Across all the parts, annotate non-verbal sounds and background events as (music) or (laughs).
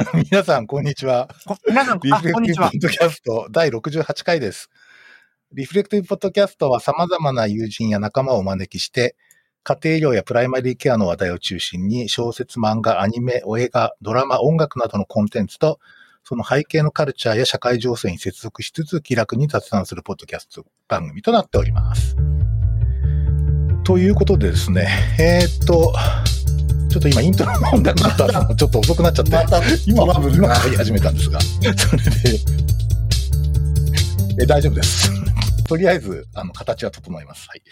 (laughs) 皆さん、こんにちは。皆さん、リフレクティブポッドキャスト第68回です。リフレクティブポッドキャストは様々な友人や仲間をお招きして、家庭医療やプライマリーケアの話題を中心に小説、漫画、アニメ、映画、ドラマ、音楽などのコンテンツと、その背景のカルチャーや社会情勢に接続しつつ気楽に雑談するポッドキャスト番組となっております。ということでですね、えー、っと、ちょっと今イントロの音楽がったのちょっと遅くなっちゃって、今、今から言い始めたんですが、それで、え大丈夫です。とりあえず、あの、形は整います。はい。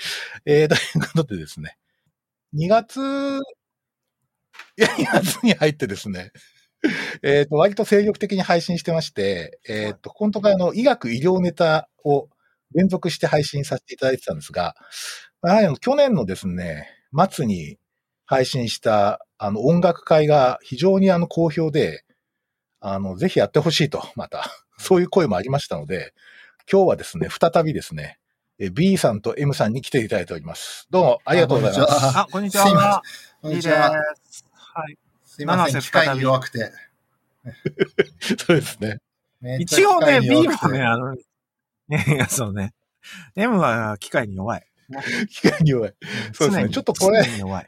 えー、ということでですね、2月、いや、2月に入ってですね、えっ、と、割と精力的に配信してまして、えっ、ー、と、本当かあの、医学医療ネタを連続して配信させていただいてたんですが、やはり去年のですね、末に配信したあの音楽会が非常にあの好評で、あの、ぜひやってほしいと、また、(laughs) そういう声もありましたので、今日はですね、再びですね、B さんと M さんに来ていただいております。どうもありがとうございます。あ、こんにちは。こんにちは。はい。すいません、機械に弱くて。(laughs) そうですね。一応ね、B はね、あの、(laughs) いや、そうね。M は機械に弱い。(laughs) 機械に弱い。そうですね。ちょっとこれ、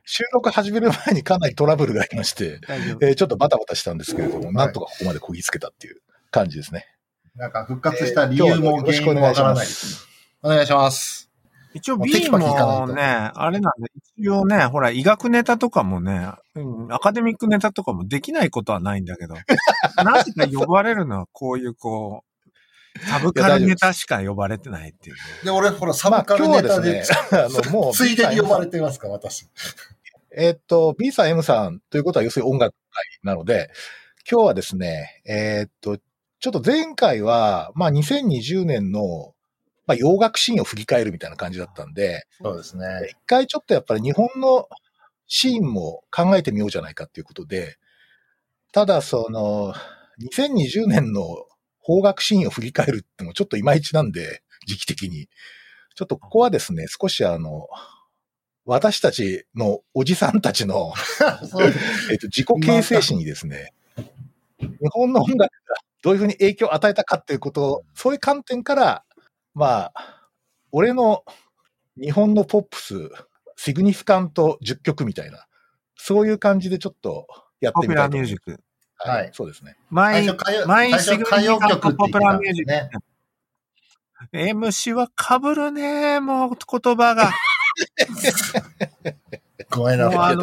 収録始める前にかなりトラブルがありまして、えー、ちょっとバタバタしたんですけれども、なんとかここまでこぎつけたっていう感じですね。なんか復活した理由も原因もわからないです。お願いします。一応 B もね、あれなんで、一応ね、ほら、医学ネタとかもね、うん、アカデミックネタとかもできないことはないんだけど、(laughs) なぜか呼ばれるのはこういうこう、サブカルネタしか呼ばれてないっていう。で、俺、ほら、サブカルネタで、ね、あの、もう、ついでに呼ばれてますか、私。えっと、B さん、M さんということは、要するに音楽会なので、今日はですね、えー、っと、ちょっと前回は、まあ2020年の、まあ洋楽シーンを振り返るみたいな感じだったんで、そうですね。一回ちょっとやっぱり日本のシーンも考えてみようじゃないかっていうことで、ただその、2020年の邦楽シーンを振り返るってもちょっといまいちなんで、時期的に。ちょっとここはですね、少しあの、私たちのおじさんたちの (laughs) えっと、自己形成史にですね、日本の音楽がどういうふうに影響を与えたかっていうことを、そういう観点から、まあ、俺の日本のポップス、シグニフィカント10曲みたいな、そういう感じでちょとやってみたいと思います。ポピュラーミュージック。はい、そうですね。毎、毎シグニフィカントポピュラーミュージック。ね、MC は被るね、もう言葉が。ごめんなさい。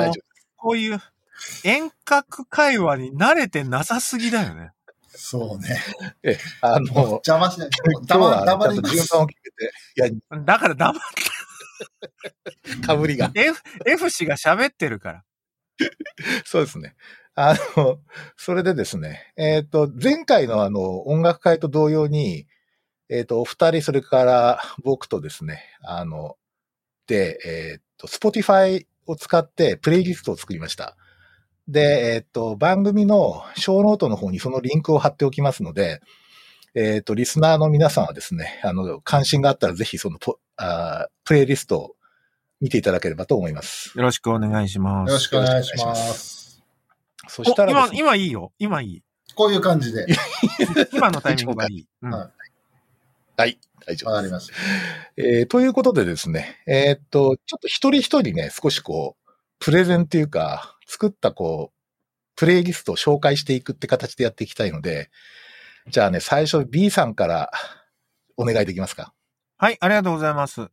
こういう遠隔会話に慣れてなさすぎだよね。そうね。え、あの、邪魔しない。黙黙り順番を決めて。いや、だから黙って。かぶりが。F、F 氏が喋ってるから。そうですね。あの、それでですね、えっ、ー、と、前回のあの、音楽会と同様に、えっ、ー、と、お二人、それから僕とですね、あの、で、えっ、ー、と、Spotify を使ってプレイリストを作りました。で、えっ、と、番組のショーノートの方にそのリンクを貼っておきますので、えっ、と、リスナーの皆さんはですね、あの、関心があったらぜひそのポあプレイリストを見ていただければと思います。よろしくお願いします。よろしくお願いします。そしたら、今、今いいよ。今いい。こういう感じで。(laughs) 今のタイミングがいい。(laughs) うん、はい。はい。大丈夫わかりました。えー、ということでですね、えー、っと、ちょっと一人一人ね、少しこう、プレゼンっていうか、作ったこう、プレイリストを紹介していくって形でやっていきたいので、じゃあね、最初 B さんからお願いできますか？はい、ありがとうございます。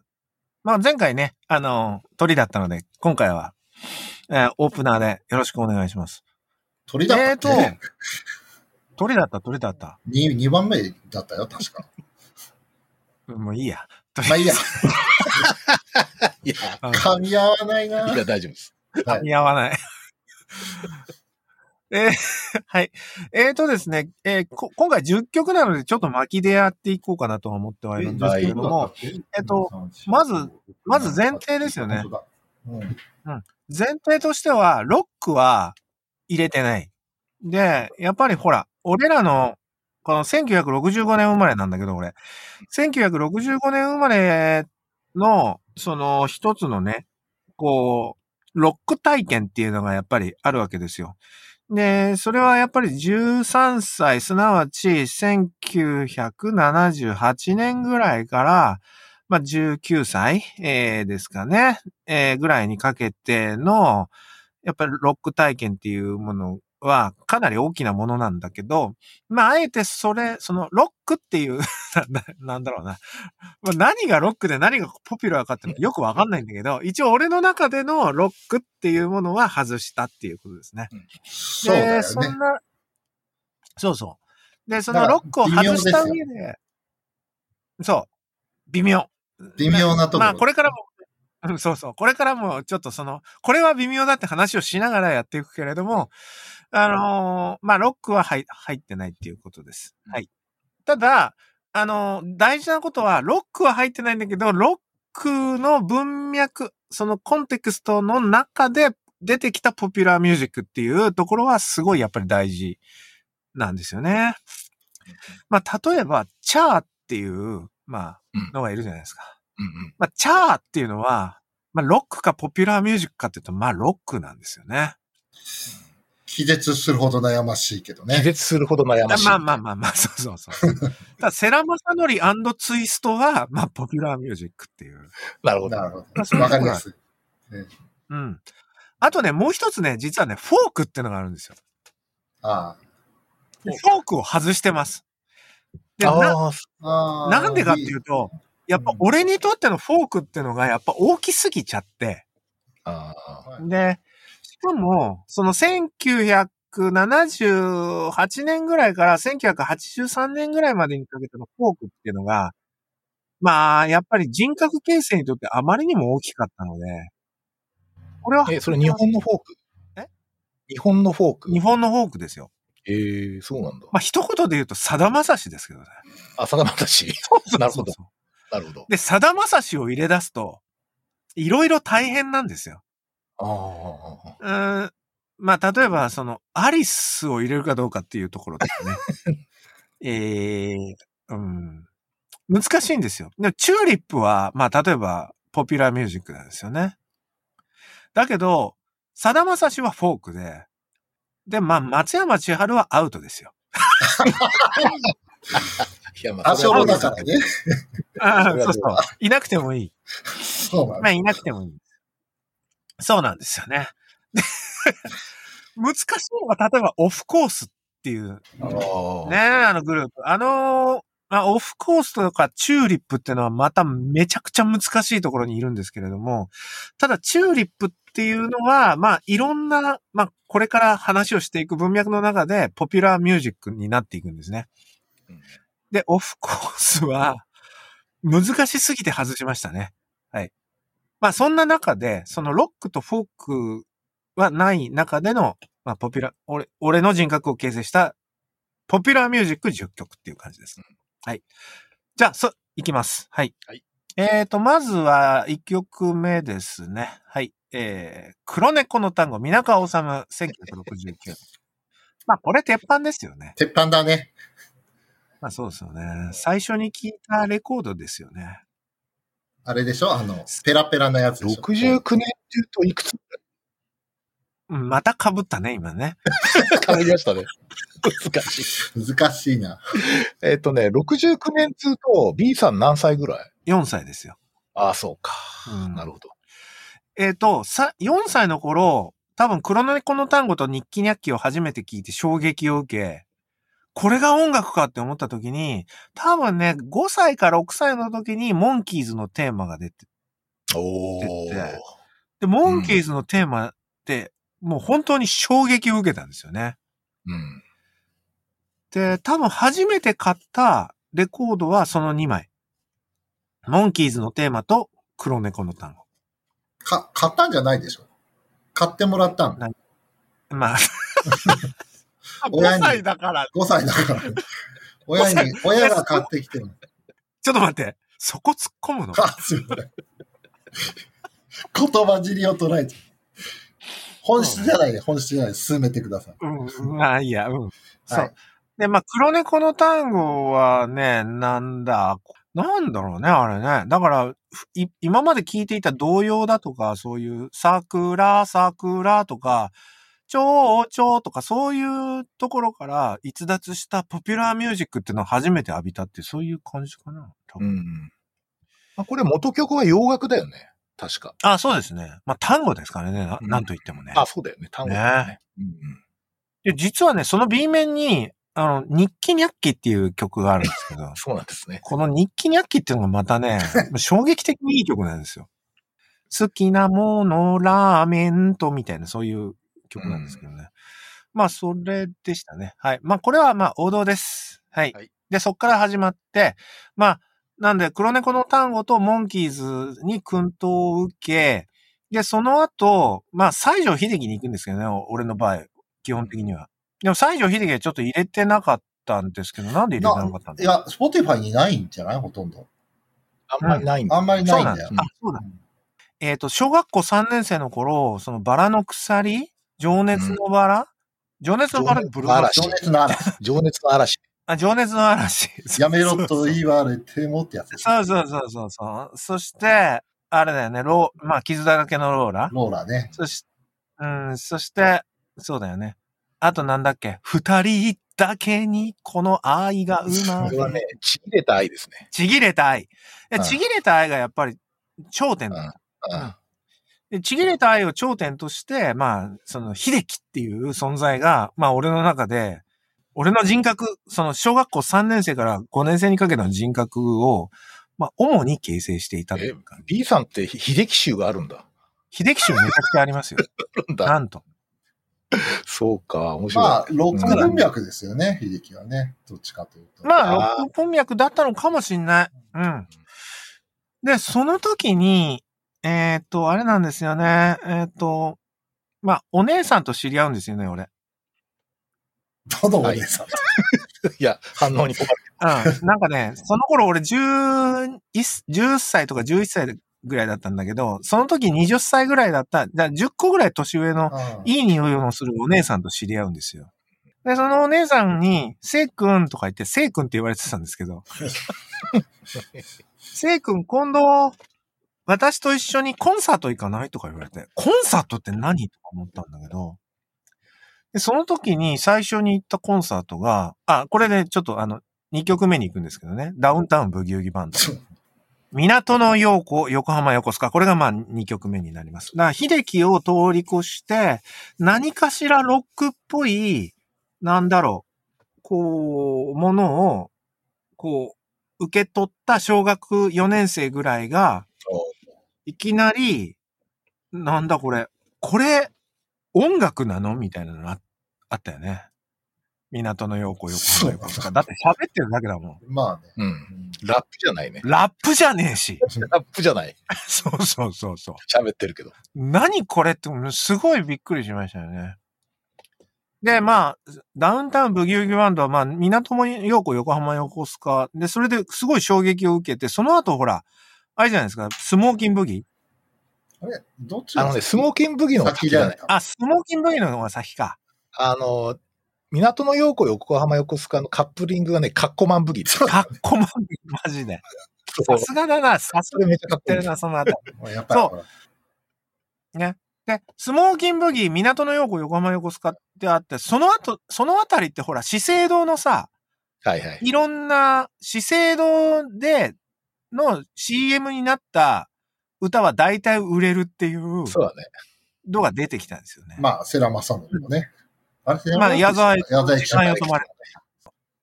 まあ前回ね、あの、鳥だったので、今回は、えー、オープナーでよろしくお願いします。鳥だったえっ、ー、と、鳥だった、鳥だった。2、2番目だったよ、確か。(laughs) もういいや。まあいいや。(laughs) いや、噛み合わないな。いや、大丈夫です。噛み合わない。(laughs) えー、はい。えーとですね、えー、今回10曲なのでちょっと巻きでやっていこうかなとは思ってはいるんですけれども、えっと、まず、まず前提ですよね。うん。前提としては、ロックは入れてない。で、やっぱりほら、俺らの、この1965年生まれなんだけど、俺。1965年生まれの、その一つのね、こう、ロック体験っていうのがやっぱりあるわけですよ。で、それはやっぱり13歳、すなわち1978年ぐらいから、まあ、19歳、えー、ですかね、えー、ぐらいにかけての、やっぱりロック体験っていうものはかなり大きなものなんだけど、まあ、あえてそれ、そのロックっていう (laughs) なんだろうな。まあ、何がロックで何がポピュラーかってよくわかんないんだけど、一応俺の中でのロックっていうものは外したっていうことですね。うん、そうだよね。そんな、そうそう。で、そのロックを外した上で、でそう、微妙。微妙なところ。まあ、これからもうん、そうそう。これからもちょっとその、これは微妙だって話をしながらやっていくけれども、あのー、まあ、ロックは入入ってないっていうことです。はい。ただ、あのー、大事なことは、ロックは入ってないんだけど、ロックの文脈、そのコンテクストの中で出てきたポピュラーミュージックっていうところはすごいやっぱり大事なんですよね。まあ、例えば、チャーっていう、まあ、のがいるじゃないですか。まあ、チャーっていうのは、まあ、ロックかポピュラーミュージックかっていうと、まあ、ロックなんですよね。気絶するほど悩ましいけどね。気絶するほど悩ましい。まあまあまあまあ、そうそうそう。(laughs) ただ、セラマサノリツイストは、まあ、ポピュラーミュージックっていう。なるほど。なるほど。わかりやすい。うん。あとね、もう一つね、実はね、フォークっていうのがあるんですよ。ああ。フォークを外してます。で、な、なんでかっていうと、やっぱ俺にとってのフォークってのがやっぱ大きすぎちゃって、で、しかも、その1978年ぐらいから1983年ぐらいまでにかけてのフォークっていうのが、まあ、やっぱり人格形成にとってあまりにも大きかったので、これは。え、それ日本のフォーク？え？日本のフォーク？日本のフォークですよ。ええー、そうなんだ。まあ、一言で言うと、さだまさしですけどね。あ、さだまさし。そうそうそう (laughs) なるほど。で、さだまさしを入れ出すと、いろいろ大変なんですよ。ああ。うん。まあ、例えば、その、アリスを入れるかどうかっていうところですね。え (laughs) えー、うん。難しいんですよ。でチューリップは、まあ、例えば、ポピュラーミュージックなんですよね。だけど、さだまさしはフォークで、で、まあ、松山千春はアウトですよ。(laughs) (laughs) (laughs) いや、まあ、多少だからね。ああ、そうそう。いなくてもいい。そうなんまあ、いなくてもいい。そうなんですよね。(laughs) 難しいのが、例えば、オフコースっていう、ねあのグループ。あのあ、オフコースとかチューリップっていうのはまためちゃくちゃ難しいところにいるんですけれども、ただチューリップっていうのは、まあいろんな、まあこれから話をしていく文脈の中でポピュラーミュージックになっていくんですね。で、オフコースは、難しすぎて外しましたね。はい。まあ、そんな中で、そのロックとフォークはない中での、まあ、ポピュラー、俺、俺の人格を形成した、ポピュラーミュージック10曲っていう感じです。はい。じゃあ、そ、いきます。はい。はい。えっ、ー、と、まずは1曲目ですね。はい。えー、黒猫の単語、皆川治 (laughs) 1969。まあ、これ鉄板ですよね。鉄板だね。まあそうですよね。最初に聞いたレコードですよね。あれでしょ？あの、ペラペラなやつでしょ ?69 年って言うといくつ？また被ったね、今ね。(laughs) 被りましたね。難しい。難しいな。(laughs) えっとね、69年って言うと B さん何歳ぐらい ?4 歳ですよ。ああ、そうか。うん、なるほど。えっ、ー、と、さ、4歳の頃、多分黒猫の単語と日記ニャッキを初めて聞いて衝撃を受け、これが音楽かって思った時に、多分ね、5歳か6歳の時にモンキーズのテーマが出て、お出て、で、モンキーズのテーマって、もう本当に衝撃を受けたんですよね。うん。で、多分初めて買ったレコードはその2枚。モンキーズのテーマと黒猫の単語。か、買ったんじゃないでしょ買ってもらったん？まあ (laughs) 5歳だから。5歳だから。(laughs) 親に、親が買ってきてる。ちょっと待って。そこ突っ込むの？あ、(laughs) すいません。言葉尻を捉えて。本質じゃないで、本質じゃないで、進めてください。うん、まあいいや、うん。そう。で、まあ、黒猫の単語はね、なんだ、なんだろうね、あれね。だから、今まで聞いていた童謡だとか、そういう、桜、桜とか、蝶々とかそういうところから逸脱したポピュラーミュージックっていうのを初めて浴びたってそういう感じかな。多分うん。あこれ元曲は洋楽だよね。確か。あ、そうですね。まあ、単語ですからね。なうんと言ってもね。あ、そうだよね。単語だよね。うんうんで、実はね、その B 面に、あの、日記ニャッキっていう曲があるんですけど、(laughs) そうなんですね。この日記ニャッキっていうのがまたね、(laughs) 衝撃的にいい曲なんですよ。好きなもの、ラーメンと、みたいな、そういう曲なんですけどね。まあ、それでしたね。はい。まあ、これはまあ、王道です。はい。はいで、そっから始まって、まあ、なんで、黒猫の単語とモンキーズに薫陶を受け、で、その後、まあ、西城秀樹に行くんですけどね、俺の場合、基本的には。でも、西城秀樹はちょっと入れてなかったんですけど、なんで入れてなかったんだいや、スポティファイにないんじゃない？ほとんど。あんまりないんだあんまりないんだよそうなん。あ、そうだ。えっ、と、小学校3年生の頃、そのバラの鎖情熱のバラ、情熱のバラブルーノート情熱の嵐。情熱の嵐。(laughs) あ、情熱の嵐。(laughs) やめろと言われてもってやつ。そうそうそうそうそう。そして、あれだよね、ロー、まあ、傷だらけのローラ。ローラね。そし、うん、そして、そうだよね。あとなんだっけ？二人だけにこの愛が生まれこれはね、ちぎれた愛ですね。ちぎれた愛。ちぎれた愛がやっぱり頂点だった。うんでちぎれた愛を頂点として、まあ、その、秀樹っていう存在が、まあ、俺の中で、俺の人格、その、小学校3年生から5年生にかけての人格を、まあ、主に形成していたというか、B さんって秀樹集があるんだ。秀樹集めちゃくちゃありますよ。(laughs) なんだ。なんと。そうか、面白い。まあ、ロック文脈ですよね、秀樹はね。どっちかというと。まあ、ロック文脈だったのかもしんない。うん。で、その時に、えーっと、あれなんですよね。えーっと、まあ、お姉さんと知り合うんですよね、俺。どのお姉さん、(laughs) いや、反応に困る。うん。なんかね、その頃俺11 10歳とか11歳ぐらいだったんだけど、その時20歳ぐらいだった、じゃあ10個ぐらい年上のうんいい匂いのするお姉さんと知り合うんですよ。で、そのお姉さんに、せいくんとか言って、せいくんって言われてたんですけど、(laughs) せいくん今度、私と一緒にコンサート行かない？とか言われて、コンサートって何？とか思ったんだけど、で、その時に最初に行ったコンサートが、あ、これでちょっとあの、2曲目に行くんですけどね、ダウンタウンブギウギバンド。港の陽子、横浜横須賀。これがまあ2曲目になります。だから、秀樹を通り越して、何かしらロックっぽい、なんだろう、こう、ものを、こう、受け取った小学4年生ぐらいが、いきなり、なんだこれ、これ、音楽なの？みたいなのああったよね。港の陽子、横浜横須賀。だって喋ってるだけだもん。まあね。うん。ラップじゃないね。ラップじゃねえし。ラップじゃない。(laughs) そうそうそうそう。喋ってるけど。何これって、すごいびっくりしましたよね。で、まあ、ダウンタウンブギウギバンドは、まあ、港も陽子、横浜横須賀。で、それですごい衝撃を受けて、その後ほら、あれじゃないですか、スモーキンブギあれ？どっちあのね、スモーキンブギの方が先じゃない。あ、スモーキンブギの方が先か。あの、港の陽子横浜横須賀のカップリングがね、カッコマンブギです。かっこまんマジで。さすがだな、さすそれめっちゃかってるな、そのあたり。やっぱりほらで、スモーキンブギ、港の陽子、横浜横須賀ってあって、その後、そのあたりってほら、資生堂のさ、はいはい。いろんな資生堂での CM になった歌は大体売れるっていうそうだね。のが出てきたんですよね。まあ、セラマサノもね。あれ、まあ矢沢矢沢時間よ止まれ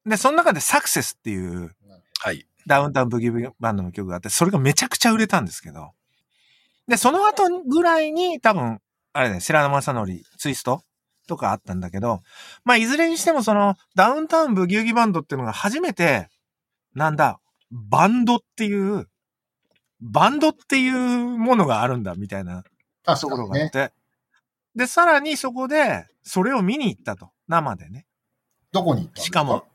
で、その中でサクセスっていうはい。ダウンタウンブギウギバンドの曲があって、それがめちゃくちゃ売れたんですけど。で、その後ぐらいに多分、あれね、白玉正則、ツイストとかあったんだけど、まあ、いずれにしてもその、ダウンタウンブギウギバンドっていうのが初めて、なんだ、バンドっていう、バンドっていうものがあるんだ、みたいなとこ。ろがあって。で、さらにそこで、それを見に行ったと。生でね。どこに行ったしかも、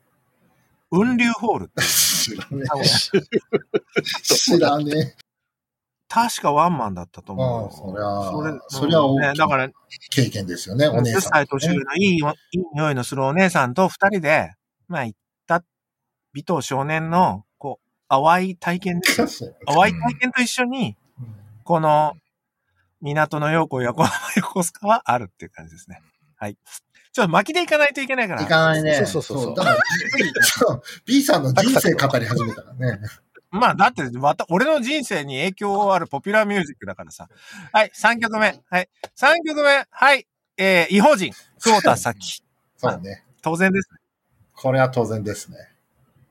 雲流ホール知らねえ。知らね確かワンマンだったとえ。思うよ。ああ、そりゃ、それ、そりゃ大きだから、経験ですよね、お姉10さん、歳年上のいいよ、いい匂いのするお姉さんと二人で、まあ行った、美等少年の、淡い体験です淡い体験と一緒に、この、港の陽子、横浜横須賀はあるっていう感じですね。はい。ちょっと巻きでいかないといけないから。いかないね。そうそうそうそうだから、そう B さんの人生語り始めたからね。まあ、だって、また、俺の人生に影響あるポピュラーミュージックだからさ。はい、3曲目。はい。3曲目。はい。えー、異邦人。久保田咲。(laughs) そうね。当然ですね。これは当然ですね。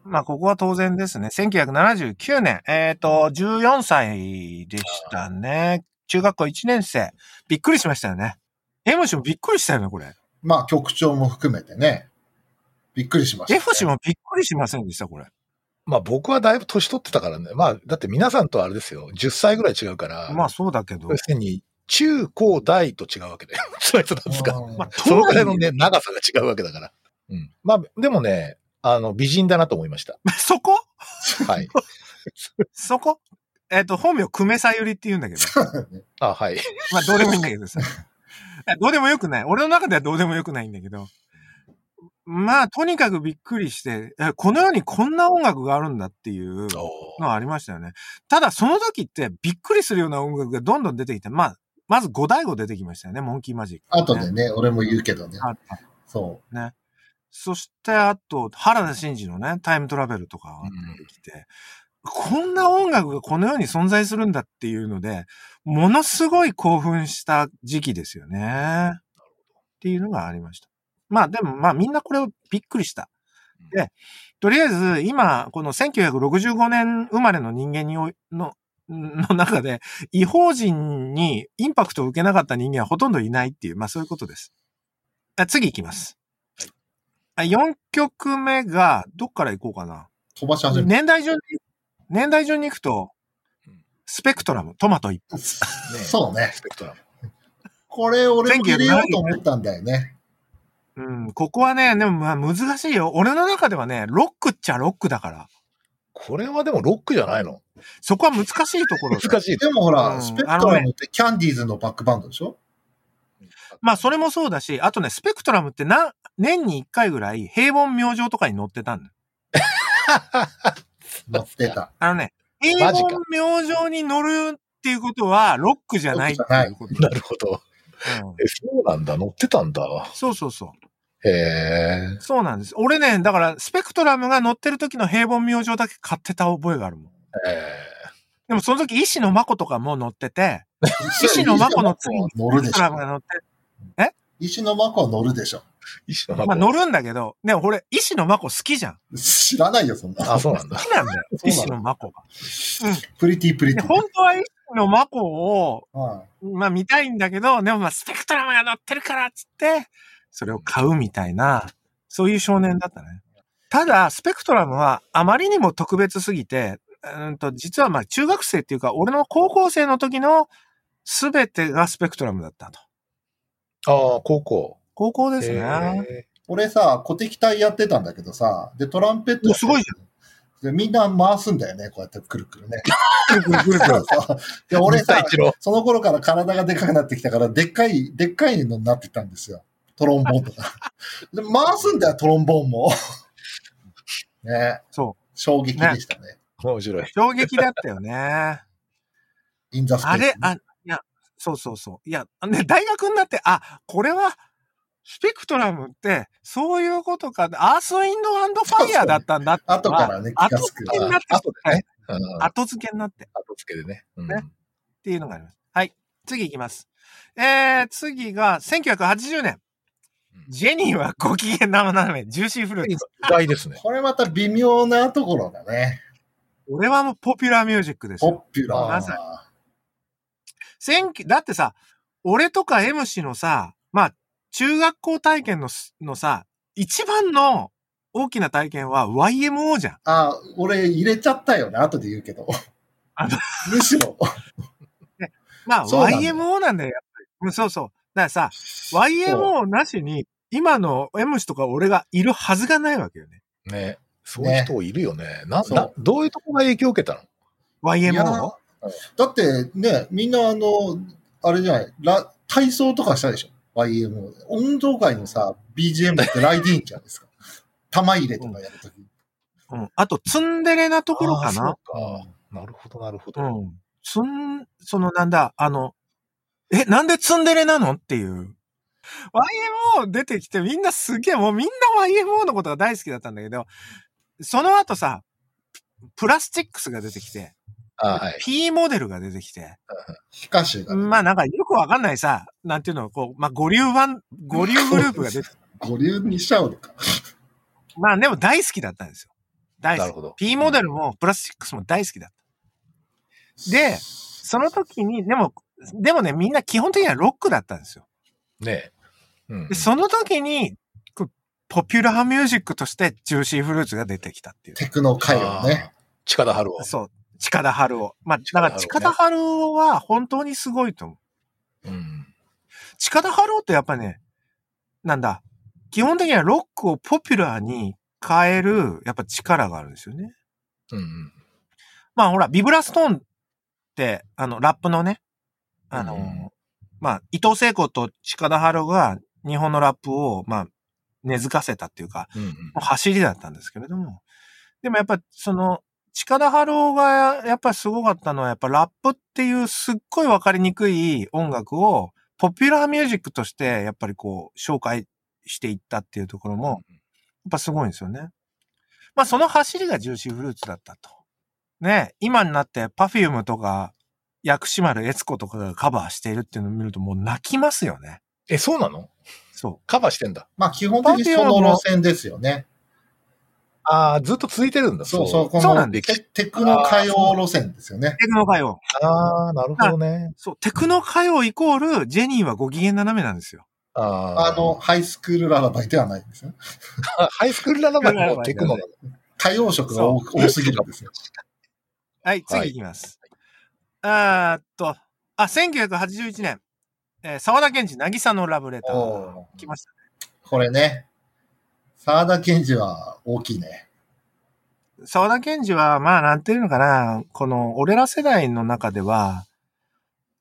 まあ、ここは当然ですね。1979年。えっ、と、14歳でしたね。中学校1年生。びっくりしましたよね。M 氏もびっくりしたよね、これ。まあ、曲調も含めてね。びっくりしました、ね。F 氏もびっくりしませんでした、これ。まあ僕はだいぶ年取ってたからね。まあ、だって皆さんとあれですよ。10歳ぐらい違うから。まあ、そうだけど要。するに、中高大と違うわけで。(laughs) そういう人なんですか。うんまあ、そのくらいのね、長さが違うわけだから。うん。まあ、でもね、あの、美人だなと思いました。(laughs) そこ？はい。(laughs) そこ？えっ、と、本名、久米さゆりって言うんだけど。(laughs) あ、はい。まあ、どうでもいいんだけどさ。どうでもよくない。俺の中ではどうでもよくないんだけど。まあ、とにかくびっくりして、えこの世にこんな音楽があるんだっていうのはありましたよね。ただ、その時ってびっくりするような音楽がどんどん出てきて、まあ、まず五大悟出てきましたよね、モンキーマジック、後でね、俺も言うけどね。あったそそして、あと、原田真二のね、タイムトラベルとかが出てきて、こんな音楽がこの世に存在するんだっていうので、ものすごい興奮した時期ですよね。っていうのがありました。まあでも、まあみんなこれをびっくりした。で、とりあえず今、この1965年生まれの人間においの、の中で、違法人にインパクトを受けなかった人間はほとんどいないっていう、まあそういうことです。あ次行きます。あ4曲目が、どっから行こうかな。う。飛ばし始め年代順に、年代順に行くとうん、スペクトラム、トマト一本。ね (laughs) そうね。スペクトラム。これ俺も入れようと思ったんだよね。うん、ここはね、でもまあ難しいよ。俺の中ではね、ロックっちゃロックだから。これはでもロックじゃないの？そこは難しいところだ難しい。でもほら、うんスペクトラムってキャンディーズのバックバンドでしょ？まあそれもそうだし、あとね、スペクトラムってな、年に1回ぐらい平凡明星とかに載ってたんだよ。(laughs) 乗ってた。あのね、平凡明星に乗るっていうことは、ロックじゃないっていうこと。なるほど。うんえ、そうなんだ。乗ってたんだ。そうそうそう。へえ。そうなんです。俺ね、だから、スペクトラムが乗ってる時の平凡明星だけ買ってた覚えがあるもん。えでもその時、石野真子とかも乗ってて、(laughs) 石野真子の次にスペクトラムがょ。乗って、石野真子は乗るでしょ。石野まあ乗るんだけど、でも俺、石野真子好きじゃん。知らないよ、そんな。あ、そうなんだ好。きなんだよ、石野真子が。プリティプリでティ。本当は石野真子を、はいまあ見たいんだけど、でもまあスペクトラムが乗ってるからっつって、それを買うみたいな、そういう少年だったね。ただ、スペクトラムはあまりにも特別すぎて、うんと、実はまあ中学生っていうか、俺の高校生の時の全てがスペクトラムだったと。ああ、高校。高校ですね。へ俺さ、鼓笛隊やってたんだけどさ、で、トランペットすごいじで、みんな回すんだよね、こうやってくるくるね。くるくるくる (laughs) で、俺さその頃から体がでかくなってきたから、でっかい、でっかいのになってきたんですよ。トロンボーンとか。(laughs) で、回すんだよ、トロンボーンも。(laughs) ねそう。衝撃でしたね。面白い。衝撃だったよね。インザスペース、あれ、あ、そうそうそう。いや、ね、大学になって、あ、これは、スペクトラムって、そういうことか、アースウィンドアンドファイヤーだったんだって。後からね気が後つく付けになってあ後でね。うん。後付けになってっ後付けでね。うんねていうのがあります。はい。次いきます。えー、次が、1980年。ジェニーはご機嫌斜め、ジューシーフルーツ。意外ですね。これまた微妙なところだね。俺はもうポピュラーミュージックですポよ。ピュラー。選挙、だってさ、俺とか M 氏のさ、まあ、中学校体験のすのさ、一番の大きな体験は YMO じゃん。あ、俺入れちゃったよね。後で言うけどあ。(laughs) むしろ。(laughs) まあ、YMO なんだよ、やっぱり。うんそうそう。だからさ、YMO なしに、今の M 氏とか俺がいるはずがないわけよね。ね。そういう人いるよね。な、そうな、どういうとこが影響を受けたの？YMO? だってね、みんなあの、あれじゃない、ラ体操とかしたでしょ ?YMO で。運動会のさ、BGM ってライディーンじゃないですか。(laughs) 玉入れとかやるとき。うん。あと、ツンデレなところかな。か。なるほど、なるほど。うん。ツン、そのなんだ、あの、え、なんでツンデレなの？っていう。YMO 出てきてみんなすげえ、もうみんな YMO のことが大好きだったんだけど、その後さ、プラスチックスが出てきて、あはい。P モデルが出てきて、ヒカシュがね、まあなんかよくわかんないさ、なんていうの、こう、まあ五流版、五流グループが出て、(laughs) 五流にしちゃうのか。(laughs) まあでも大好きだったんですよ。大好き。P モデルもプラスチックスも大好きだった。で、その時に、でも、でもね、みんな基本的にはロックだったんですよ。ねえ。うんで、。その時に、ポピュラーミュージックとしてジューシーフルーツが出てきたっていう。テクノ歌謡ね。近田春夫。そう。近田春夫。まあ、だから近近田田春夫は本当にすごいと思う。うん。近田春夫ってやっぱね、なんだ、基本的にはロックをポピュラーに変える、やっぱ力があるんですよね。うんうん。まあほら、ビブラストーンって、あの、ラップのね、あの、うんまあ、伊藤聖子と近田春夫が日本のラップを、まあ、根付かせたっていうか、うんうん走りだったんですけれども、でもやっぱその、近田春夫がやっぱりすごかったのは、やっぱラップっていうすっごいわかりにくい音楽を、ポピュラーミュージックとして、やっぱりこう、紹介していったっていうところも、やっぱすごいんですよね。まあその走りがジューシーフルーツだったと。ね、今になってパフュームとか、薬師丸悦子とかがカバーしているっていうのを見るともう泣きますよね。え、そうなの？そカバーしてんだ。まあ基本的にその路線ですよね。ああ、ずっと続いてるんだ。そうそう、このそうなんでテテクノ歌謡路線ですよねう。。テクノ歌謡。ああ、なるほどね。そう、テクノ歌謡イコール、ジェニーはご機嫌斜めなんですよ。ああ。あの、、ハイスクールララバイではないんですよ。(laughs) ハイスクールララバイもテクノ。歌謡色が多多すぎるんですよ。はい、次いきます。あーっと、あ、1981年、えー沢田健二、渚のラブレター。来ました。これね、沢田健二は大きいね。沢田健二は、まあ、なんていうのかな、この、俺ら世代の中では、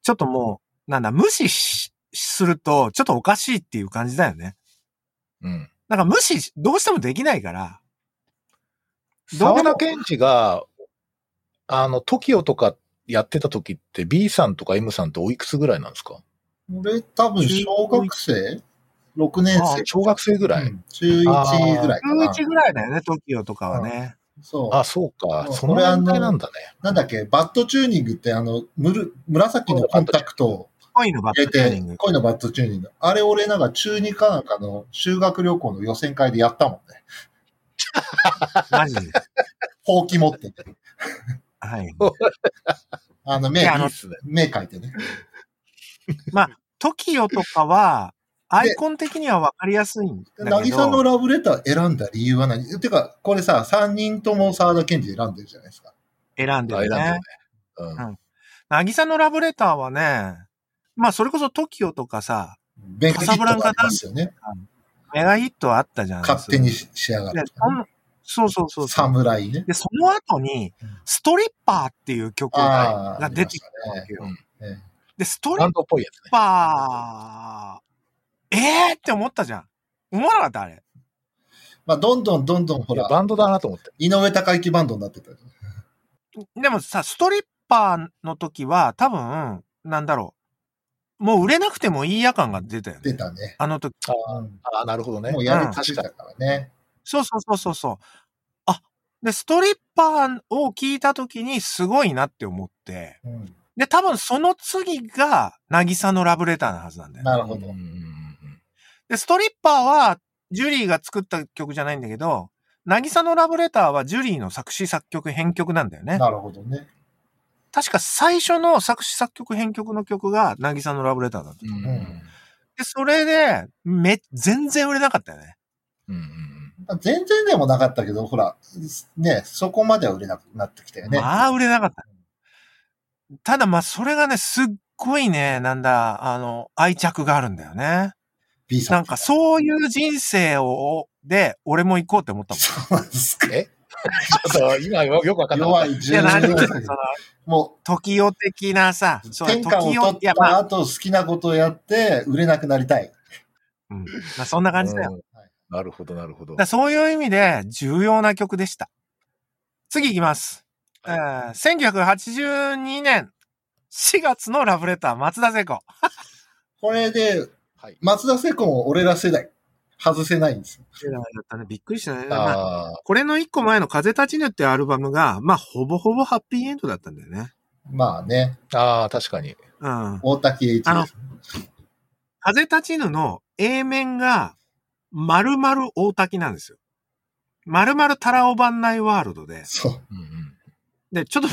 ちょっともう、なんだ、無視しすると、ちょっとおかしいっていう感じだよね。うん。なんか無視、どうしてもできないから、沢田健二が、あの、TOKIO とかやってた時って B さんとか M さんっておいくつぐらいなんですか？俺多分小学生？?6 年生。小学生ぐらい。うん中1ぐらいかな。11ぐらいだよね、TOKIO とかはね。そう。あ、そうか。そうその年代なんだね。なんだっけ、バットチューニングってあの、むる紫のコンタクトを恋のバッ入れてトチューニング、。恋のバットチューニング。あれ俺なんか中2かなんかの修学旅行の予選会でやったもんね。(laughs) マジで？ほうき持ってて。はい。あの、目。目描いてね。まあ、TOKIO とかは、アイコン的にはわかりやすいんだけど。渚のラブレター選んだ理由は何？てか、これさ、3人とも沢田研二選んでるじゃないですか。選んでるあれなんだよねね。。うん。渚のラブレターはね、まあそれこそ TOKIO とかさ、カヒットがありますよね。メガヒットあったじゃない勝手にししやがでる。そんそうそうそう。侍ね。で、その後にうん、ストリッパーっていう曲が出てきたわけよで、ストリッ。パー、えーって思ったじゃん。思わなかったあれ。まあ、どんどんどんどんほら、バンドだなと思って。井上隆之バンドになってたよ。でもさ、ストリッパーの時は多分、なんだろう。もう売れなくてもいいや感が出たよね。出たね。あの時。あうんあー、なるほどねも。うやる年だからね。そうそうそうそうそう。あ、で、ストリッパーを聞いた時にすごいなって思って。うんで、多分その次が、渚のラブレターなはずなんだよ。なるほどうん。で、ストリッパーは、ジュリーが作った曲じゃないんだけど、渚のラブレターはジュリーの作詞作曲編曲なんだよね。なるほどね。確か最初の作詞作曲編曲の曲が渚のラブレターだった。うんで、それで、め、全然売れなかったよね。うん全然でもなかったけど、ほら、ね、そこまでは売れなくなってきたよね。まあ、売れなかった。ただ、まあ、それがね、すっごいね、なんだ、あの、愛着があるんだよね。B さん。なんか、そういう人生を、で、俺も行こうって思ったもん。そうなんですか？え？(laughs) ちょっと今よくわかんない。弱いいや、何14その歳。も時代的なさ、う、そう天下を取った後、好きなことをやって、売れなくなりたい。うん。まあ、そんな感じだよ。うんなるほど、なるほどそういう意味で、重要な曲でした。次行きます。えー、1982年4月のラブレター、松田聖子。これで、はい。松田聖子も俺ら世代、外せないんですよ。ったね。びっくりしたね。まあ、これの一個前の風立ちぬってアルバムが、まあ、ほぼほぼハッピーエンドだったんだよね。まあね、ああ、確かに。うん。大滝栄一です。風立ちぬの A 面が、丸々大滝なんですよ。丸々タラオバンナイワールドで。そう。うんうん。で、ちょっと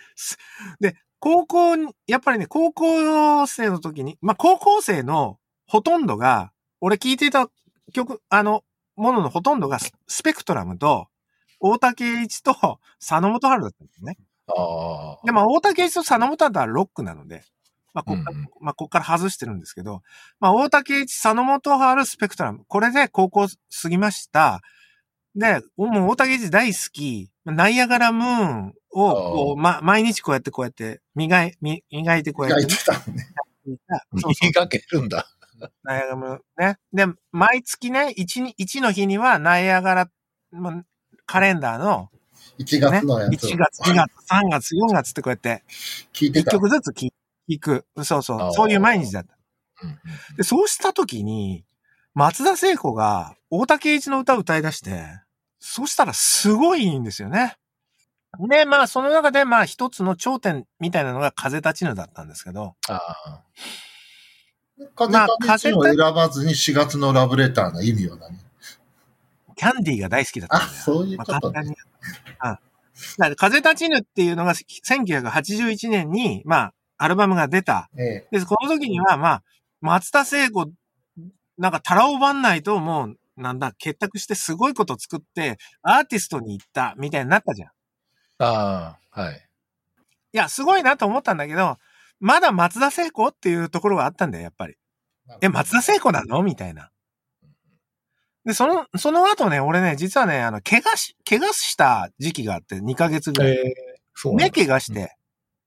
(laughs) で、高校に、やっぱりね、高校生の時に、まあ、高校生のほとんどが、俺聞いていた曲、あの、もののほとんどがススペクトラムと、大竹栄一と佐野元春だったんですね。ああ。で、まあ、大竹栄一と佐野元春はロックなので、まあ、こっから、うんうんまあ、こっから外してるんですけど、まあ、大竹栄一、佐野元春、スペクトラム。これで高校過ぎました。で、もう大竹栄一大好き、ナイアガラムーンを、こう、ま、毎日こうやってこうやって、磨い、み磨いてこうやって焼いてたのね。磨けるんだ。ナイアガラね。で、毎月ね、1に、1の日にはナイアガラ、まあカレンダーの、1ね、月のやつを1月、2月、3月、4月ってこうやって、1聞いてた。曲ずつ聴聞く。そうそう。そういう毎日だった。で、そうした時に、松田聖子が大竹栄一の歌を歌い出して、そしたらすごいいいんですよね。で、まあ、その中で、まあ、一つの頂点みたいなのが風立ちぬだったんですけど。風まあ立ちぬを選ばずに4月のラブレターの意味は何？キャンディーが大好きだったんあ、だよ。そういうまあ、ことね。簡単に。うん。だから風立ちぬっていうのが1981年に、まあ、アルバムが出た。ええ。で、この時には、まあ、松田聖子、なんか、タラオバンナイともう、なんだ、結託してすごいこと作って、アーティストに行った、みたいになったじゃん。いああ、はい。や、すごいなと思ったんだけど、まだ松田聖子っていうところがあったんだよ、やっぱり。え、松田聖子なの？みたいな。で、その、その後ね、俺ね、実はね、あの、怪我し、怪我した時期があって、2ヶ月ぐらい。ええそう目だ怪我して、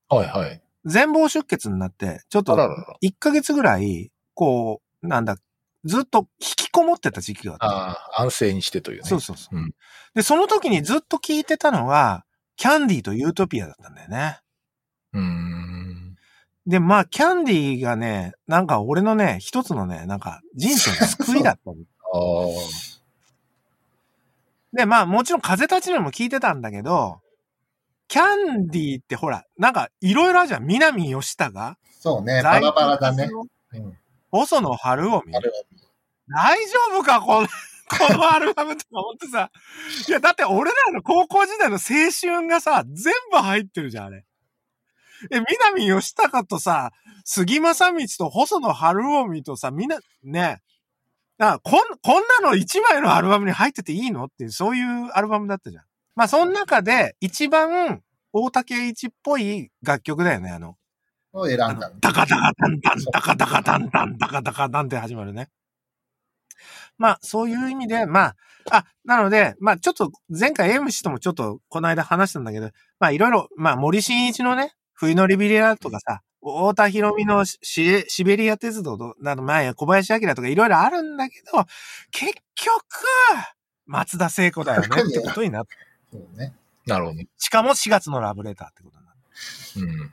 はいはい。全貌出血になって、ちょっとあららら。1ヶ月ぐらい、こう、なんだ、ずっと引きこもってた時期があって。ああ、安静にしてというね。そうそうそう。うんで、その時にずっと聞いてたのが、キャンディーとユートピアだったんだよね。うーん。で、まあ、キャンディーがね、なんか俺のね、一つのね、なんか人生の救いだった。(laughs) で、まあ、もちろん風立ちぬも聞いてたんだけど、キャンディーってほら、なんかいろいろあるじゃん。南吉高そうね。バラバラだね。うん。細野晴臣。大丈夫か？この、(laughs) このアルバムとか思ってさ。いや、だって俺らの高校時代の青春がさ、全部入ってるじゃん、あれ。え、南吉高とさ、杉正道と細野晴臣とさ、みんな、ね。だからこん、こんなの一枚のアルバムに入ってていいのっていう、そういうアルバムだったじゃん。まあ、その中で一番大竹栄一っぽい楽曲だよね、あの。を選んだあの、ダカダカタンタン、ダカダカタンタン、ダカダカタンって始まるね。まあ、そういう意味で、まあ、あ、なので、まあ、ちょっと、前回 M 氏ともちょっと、この間話したんだけど、まあ、いろいろ、まあ、森進一のね、冬のリビリアとかさ、太田博美のシベリア鉄道と、など前、小林明とかいろいろあるんだけど、結局、松田聖子だよねってことになった。そうね。なるほどね。しかも4月のラブレターってことになった。うん。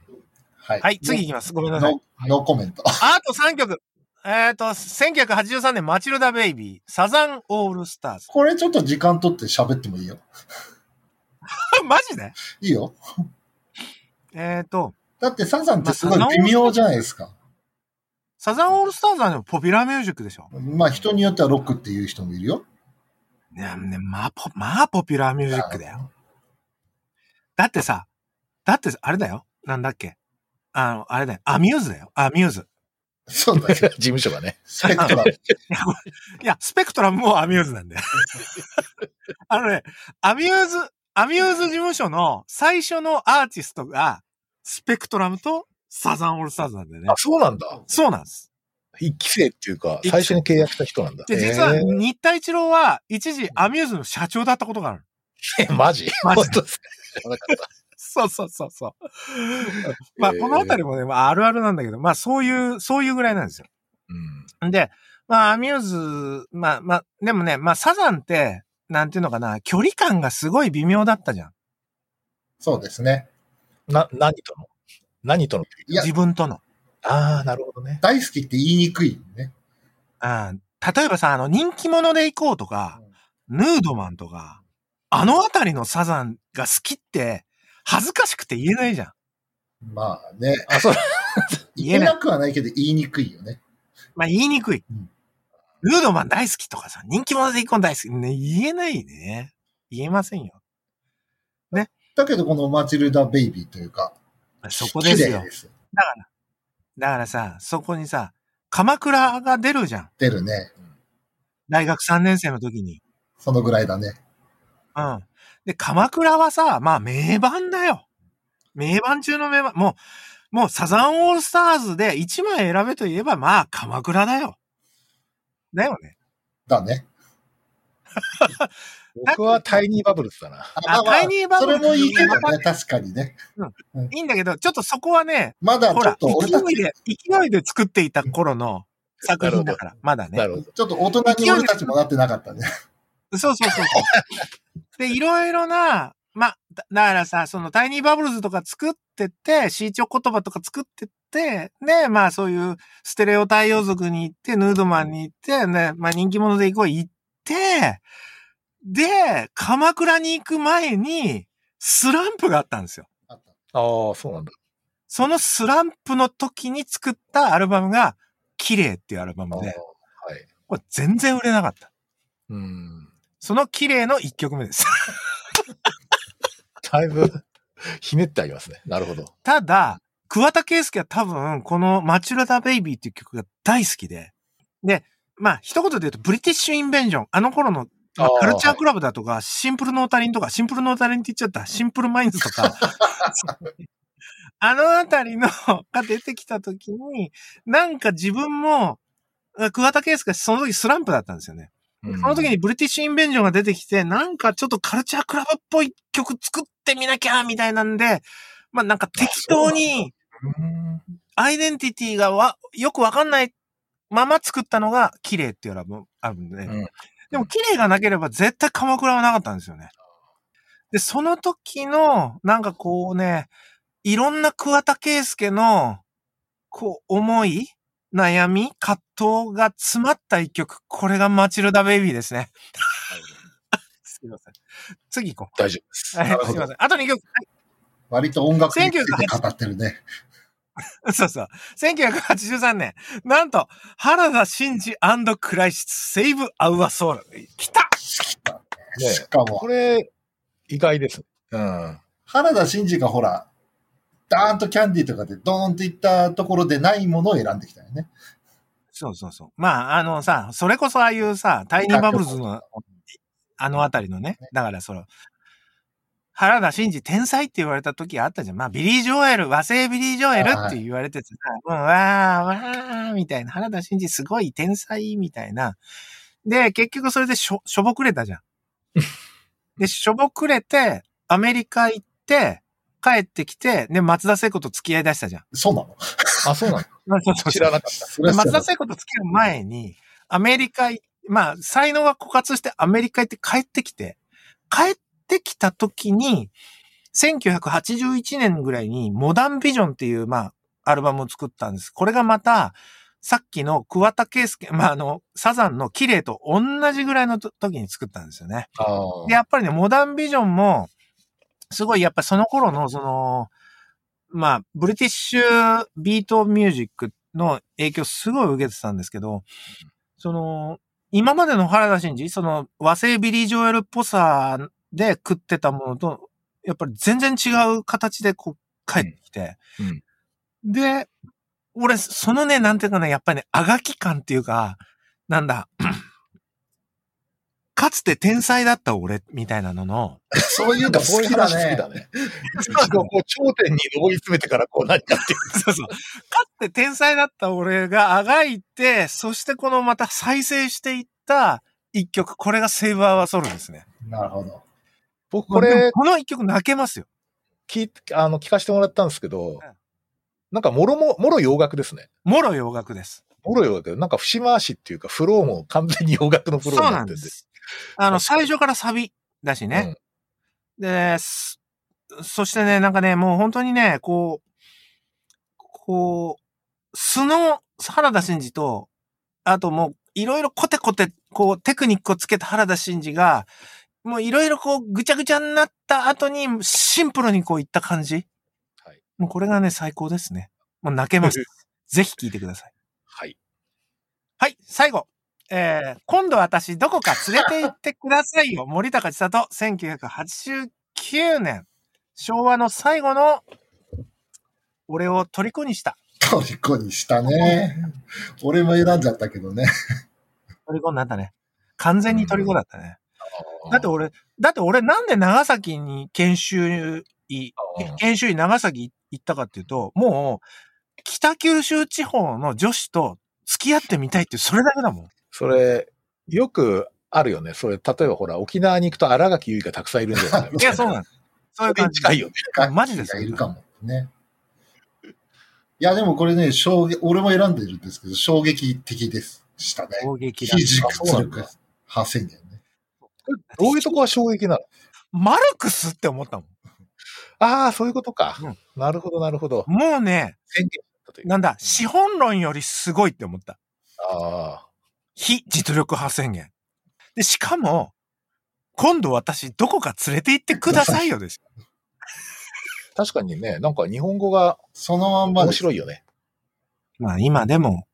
はい。はい、次行きます。ごめんなさい。ノノーコメント。あと3曲。えっ、と、1983年、マチルダ・ベイビー、サザン・オールスターズ。これちょっと時間取って喋ってもいいよ。(laughs) マジで？いいよ。えっ、と、だってサザンってすごい微妙じゃないですか。サザン・オールスターズはね、ポピュラーミュージックでしょ。まあ人によってはロックっていう人もいるよ。いや、ね、まあ、ポ、まあ、ポピュラーミュージックだよ。だってさ、だって、あれだよ。なんだっけ。あの、あれだよ。アミューズだよ。アミューズ。そうだよ。(laughs) 事務所がね。スペクトラム。(laughs) いや、スペクトラムもアミューズなんだよ。(laughs) あのね、アミューズ、アミューズ事務所の最初のアーティストが、スペクトラムとサザンオールスターズなんだよねあ、。そうなんだ。そうなんです。一期生っていうか最初に契約した人なんだ。で、実は、えー新田一郎は、一時アミューズの社長だったことがある。え、マジ？(laughs) マジですか？そうそうそうそう。まあ、このあたりもね、まあ、あるあるなんだけど、まあ、そういう、そういうぐらいなんですよ。うん。で、まあ、アミューズ、まあ、まあ、でもね、まあ、サザンって、なんていうのかな、距離感がすごい微妙だったじゃん。そうですね。な、何との？何との？いや自分との。ああ、なるほどね。大好きって言いにくいね。うん。例えばさ、あの、人気者で行こうとか、ヌードマンとか、あのあたりのサザンが好きって、恥ずかしくて言えないじゃん。まあね。あ、そう。(laughs) 言えなくはないけど言いにくいよね。まあ言いにくい。うんヌードマン大好きとかさ、人気者で行こう大好き。ね、言えないね。言えませんよ。だけどこのマチルダベイビーというか、そこですよすよ。だから、だからさ、そこにさ、鎌倉が出るじゃん。出るね。大学3年生の時に。そのぐらいだね。うん。で、鎌倉はさ、まあ名盤だよ。名盤中の名盤。もう、もうサザンオールスターズで1枚選べといえば、まあ鎌倉だよ。だよね。だね。(laughs) 僕はタイニーバブルズだな。あタイニーバブルそれもいいけどね、確かにね。いいんだけど、ちょっとそこはね、まだほらちょっと、勢いで、勢いで作っていた頃の作品だから、まだねな。るほど。ちょっと大人に俺たちもなってなかったね。そうそうそう。(laughs) で、いろいろな、ま、だだからさ、そのタイニーバブルズとか作ってって、シーチョ言葉とか作ってって、ね、まあそういうステレオ太陽族に行って、ヌードマンに行って、ね、まあ人気者で行こう行って、で、鎌倉に行く前に、スランプがあったんですよ。あああ、そうなんだ。そのスランプの時に作ったアルバムが、綺麗っていうアルバムで、はい。これ全然売れなかった。うん。その綺麗の一曲目です。(laughs) だいぶ、(laughs) ひねってありますね。なるほど。ただ、桑田佳祐は多分、このマチルダ・ベイビーっていう曲が大好きで、で、まあ、一言で言うと、ブリティッシュ・インベージョン、あの頃の、まあカルチャークラブだとか、シンプルノータリンとか、シンプルノータリンって言っちゃった、シンプルマインズとか、(laughs) あのあたりの、が出てきた時に、なんか自分も、桑田佳祐がその時スランプだったんですよね。うん。その時にブリティッシュインベージョンが出てきて、なんかちょっとカルチャークラブっぽい曲作ってみなきゃ、みたいなんで、まあなんか適当にう。んアイデンティティがわ、よくわかんないまま作ったのが綺麗っていうアルバムあるんで、うんでも綺麗がなければ絶対鎌倉はなかったんですよね。で、その時の、なんかこうね、いろんな桑田佳祐の、こう、思い悩み葛藤が詰まった一曲。これがマチルダ・ベイビーですね。すいません。次行こ大丈夫です。う。はい、すいません。あと2曲。割と音楽について語ってるね。(laughs) そうそう。1983年。なんと、原田真二クライシス、セーブ・アウア・ソウル。来たねしかもこ、れ、意外です。うん。原田真二がほら、ダーンとキャンディーとかでドーンといったところでないものを選んできたよね。そうそうそう。まあ、あのさ、それこそああいうさ、タイニーバブルズの、あのあたりのね。だからその、原田真二天才って言われた時あったじゃん。まあ、ビリー・ジョエル、和製ビリー・ジョエルって言われててさ、うん、わー、わー、みたいな。原田真二すごい天才、みたいな。で、結局それでしょ、しょぼくれたじゃん。(laughs) で、しょぼくれて、アメリカ行って、帰ってきて、で、松田聖子と付き合い出したじゃん。そうなの？あ、そうなんだ。そうそう知らなかっそれは知らな松田聖子と付き合う前に、アメリカい、まあ、才能が枯渇してアメリカ行って帰ってきて、帰ってきた時に、1981年ぐらいに、モダンビジョンっていう、まあ、アルバムを作ったんです。これがまた、さっきの桑田佳祐、まあ、あの、サザンの綺麗と同じぐらいのと時に作ったんですよね。で、やっぱりね、モダンビジョンも、すごいやっぱその頃の、その、まあ、ブリティッシュビートミュージックの影響すごい受けてたんですけど、その、今までの原田真二、その和製ビリー・ジョエルっぽさで食ってたものと、やっぱり全然違う形でこう帰ってきて、うんで、俺、そのね、なんていうかね、やっぱりね、あがき感っていうか、なんだ、(clears throat) かつて天才だった俺、みたいなのの、そういうかそういう好きだ話好きだね。ね。一度こう頂点に上り詰めてからこう何かっていう。(laughs) そうそう。かつて天才だった俺があがいて、そしてこのまた再生していった一曲、これがセイバーワソルですね。なるほど。僕これこの一曲泣けますよ。聞いあの聞かせてもらったんですけど、なんかもろも、もろ洋楽ですね。もろ洋楽です。もろ洋楽。なんか節回しっていうか、フローも完全に洋楽のフローになってす。あの、最初からサビだしね。で、すそしてね、なんかね、もう本当にね、こう、こう、素の原田真二と、あともういろいろコテコテ、こう、テクニックをつけた原田真二が、もういろいろこう、ぐちゃぐちゃになった後に、シンプルにこういった感じ？はい。もうこれがね、最高ですね。もう泣けます。(laughs) ぜひ聞いてください。はい。はい、最後。えー、今度私どこか連れて行ってくださいよ。(laughs) 森高千里、1989年。昭和の最後の、俺を虜にした。虜にしたね。俺も選んじゃったけどね。(laughs) 虜になったね。完全に虜だったね。だって俺、だって俺なんで長崎に研修医研修医長崎行ったかっていうと、もう、北九州地方の女子と付き合ってみたいってそれだけだもん。それ、よくあるよね。それ、例えばほら、沖縄に行くと荒垣結衣がたくさんいるんじゃないいや、そうなんです。そういう感じ。近いよね。マジですがいるかもね。いや、でもこれね、衝撃、俺も選んでるんですけど、衝撃的です。したね。攻撃だ非。軸あそうなんだ出力派宣言ね。(laughs) どういうとこが衝撃なの？マルクスって思ったもああ、そういうことか。うんなるほど、なるほど。ん。もうね。なんだ、資本論よりすごいって思った。ああ。非実力派宣言。で、しかも、今度私どこか連れて行ってくださいよですよ。(laughs) 確かにね、なんか日本語がそのまんま面。白いよね。まあ今でも、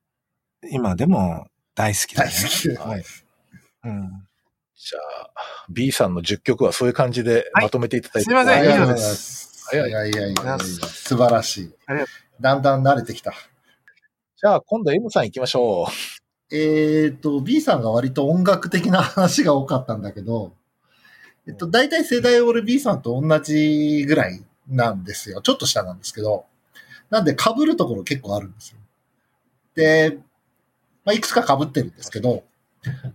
今でも大好きだ大ね。好きで。はい。うん。じゃあ、B さんの10曲はそういう感じでまとめていただいて。はいすいませんありがとうご以上でざいます。いやいやいやいやありがとうござい素晴らしい。だんだん慣れてきた。じゃあ、今度 M さん行きましょう。えっ、と、B さんが割と音楽的な話が多かったんだけど、えっと、大体世代俺 B さんと同じぐらいなんですよ。ちょっと下なんですけど。なんで被るところ結構あるんですよ。で、まあ、いくつか被ってるんですけど、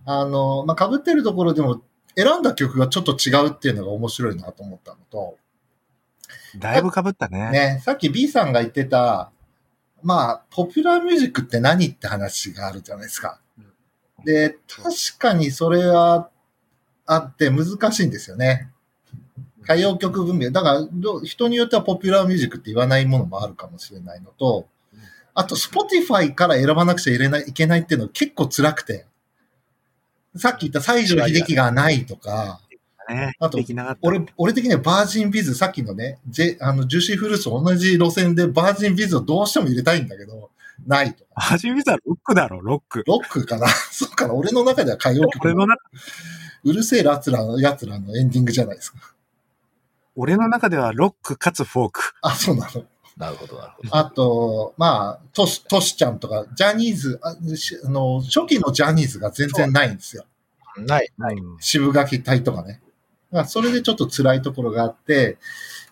あの、まあ、被ってるところでも選んだ曲がちょっと違うっていうのが面白いなと思ったのと、だいぶ被ったね。ね、さっき B さんが言ってた、まあ、ポピュラーミュージックって何って話があるじゃないですか。で、確かにそれはあって難しいんですよね。歌謡曲分明。だから、ど人によってはポピュラーミュージックって言わないものもあるかもしれないのと、あと、Spotify から選ばなくちゃいけないいけないっていうのは結構辛くて、さっき言った西城秀樹がないとか、ね。あと。俺、俺的にはヴァージン VS、さっきのね、ジェあの、ジューシーフルーツと同じ路線でヴァージン VSをどうしても入れたいんだけど、ないとか。初めてはロックだろ、ロック。ロックかな？(laughs) そうかな？俺の中では歌謡曲俺の中、うる星やつらのやつらのエンディングじゃないですか。俺の中ではロックかつフォーク。あ、そうなの。なるほど、なるほど。あと、まあ、トシ、トシちゃんとか、ジャニーズ、あの、初期のジャニーズが全然ないんですよ。ない。うん渋垣隊とかね。まあ、それでちょっと辛いところがあって、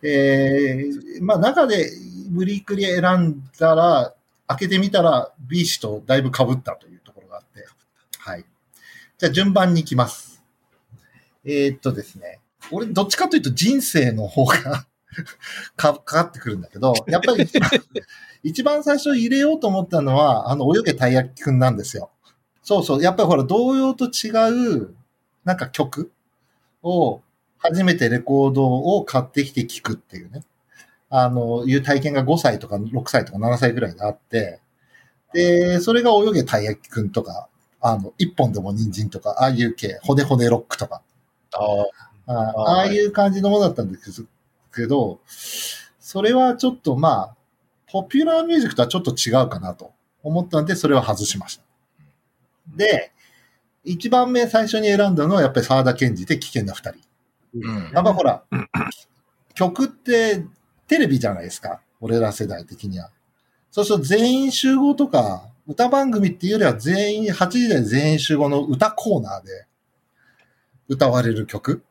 えー、まあ中で無理くり選んだら、開けてみたら B 氏とだいぶ被ったというところがあって。はい。じゃあ順番に行きます。えー、っとですね。俺どっちかというと人生の方が (laughs) かかかってくるんだけど、(laughs) やっぱり一番一番最初入れようと思ったのは、あの、泳げたい焼きくんなんですよ。そうそう。やっぱりほら、童謡と違う、なんか曲を、初めてレコードを買ってきて聴くっていうね。あの、いう体験が5歳とか6歳とか7歳ぐらいであって、で、それが泳げたい焼きくんとか、あの、一本でも人参とか、ああいう系、骨骨ロックとか、ああ、ああああいう感じのものだったんですけど、それはちょっとまあ、ポピュラーミュージックとはちょっと違うかなと思ったんで、それは外しました。で、一番目最初に選んだのはやっぱり沢田研二で危険な二人。うん。やっぱほら、曲ってテレビじゃないですか。俺ら世代的には。そうすると全員集合とか、歌番組っていうよりは全員、8時台全員集合の歌コーナーで歌われる曲。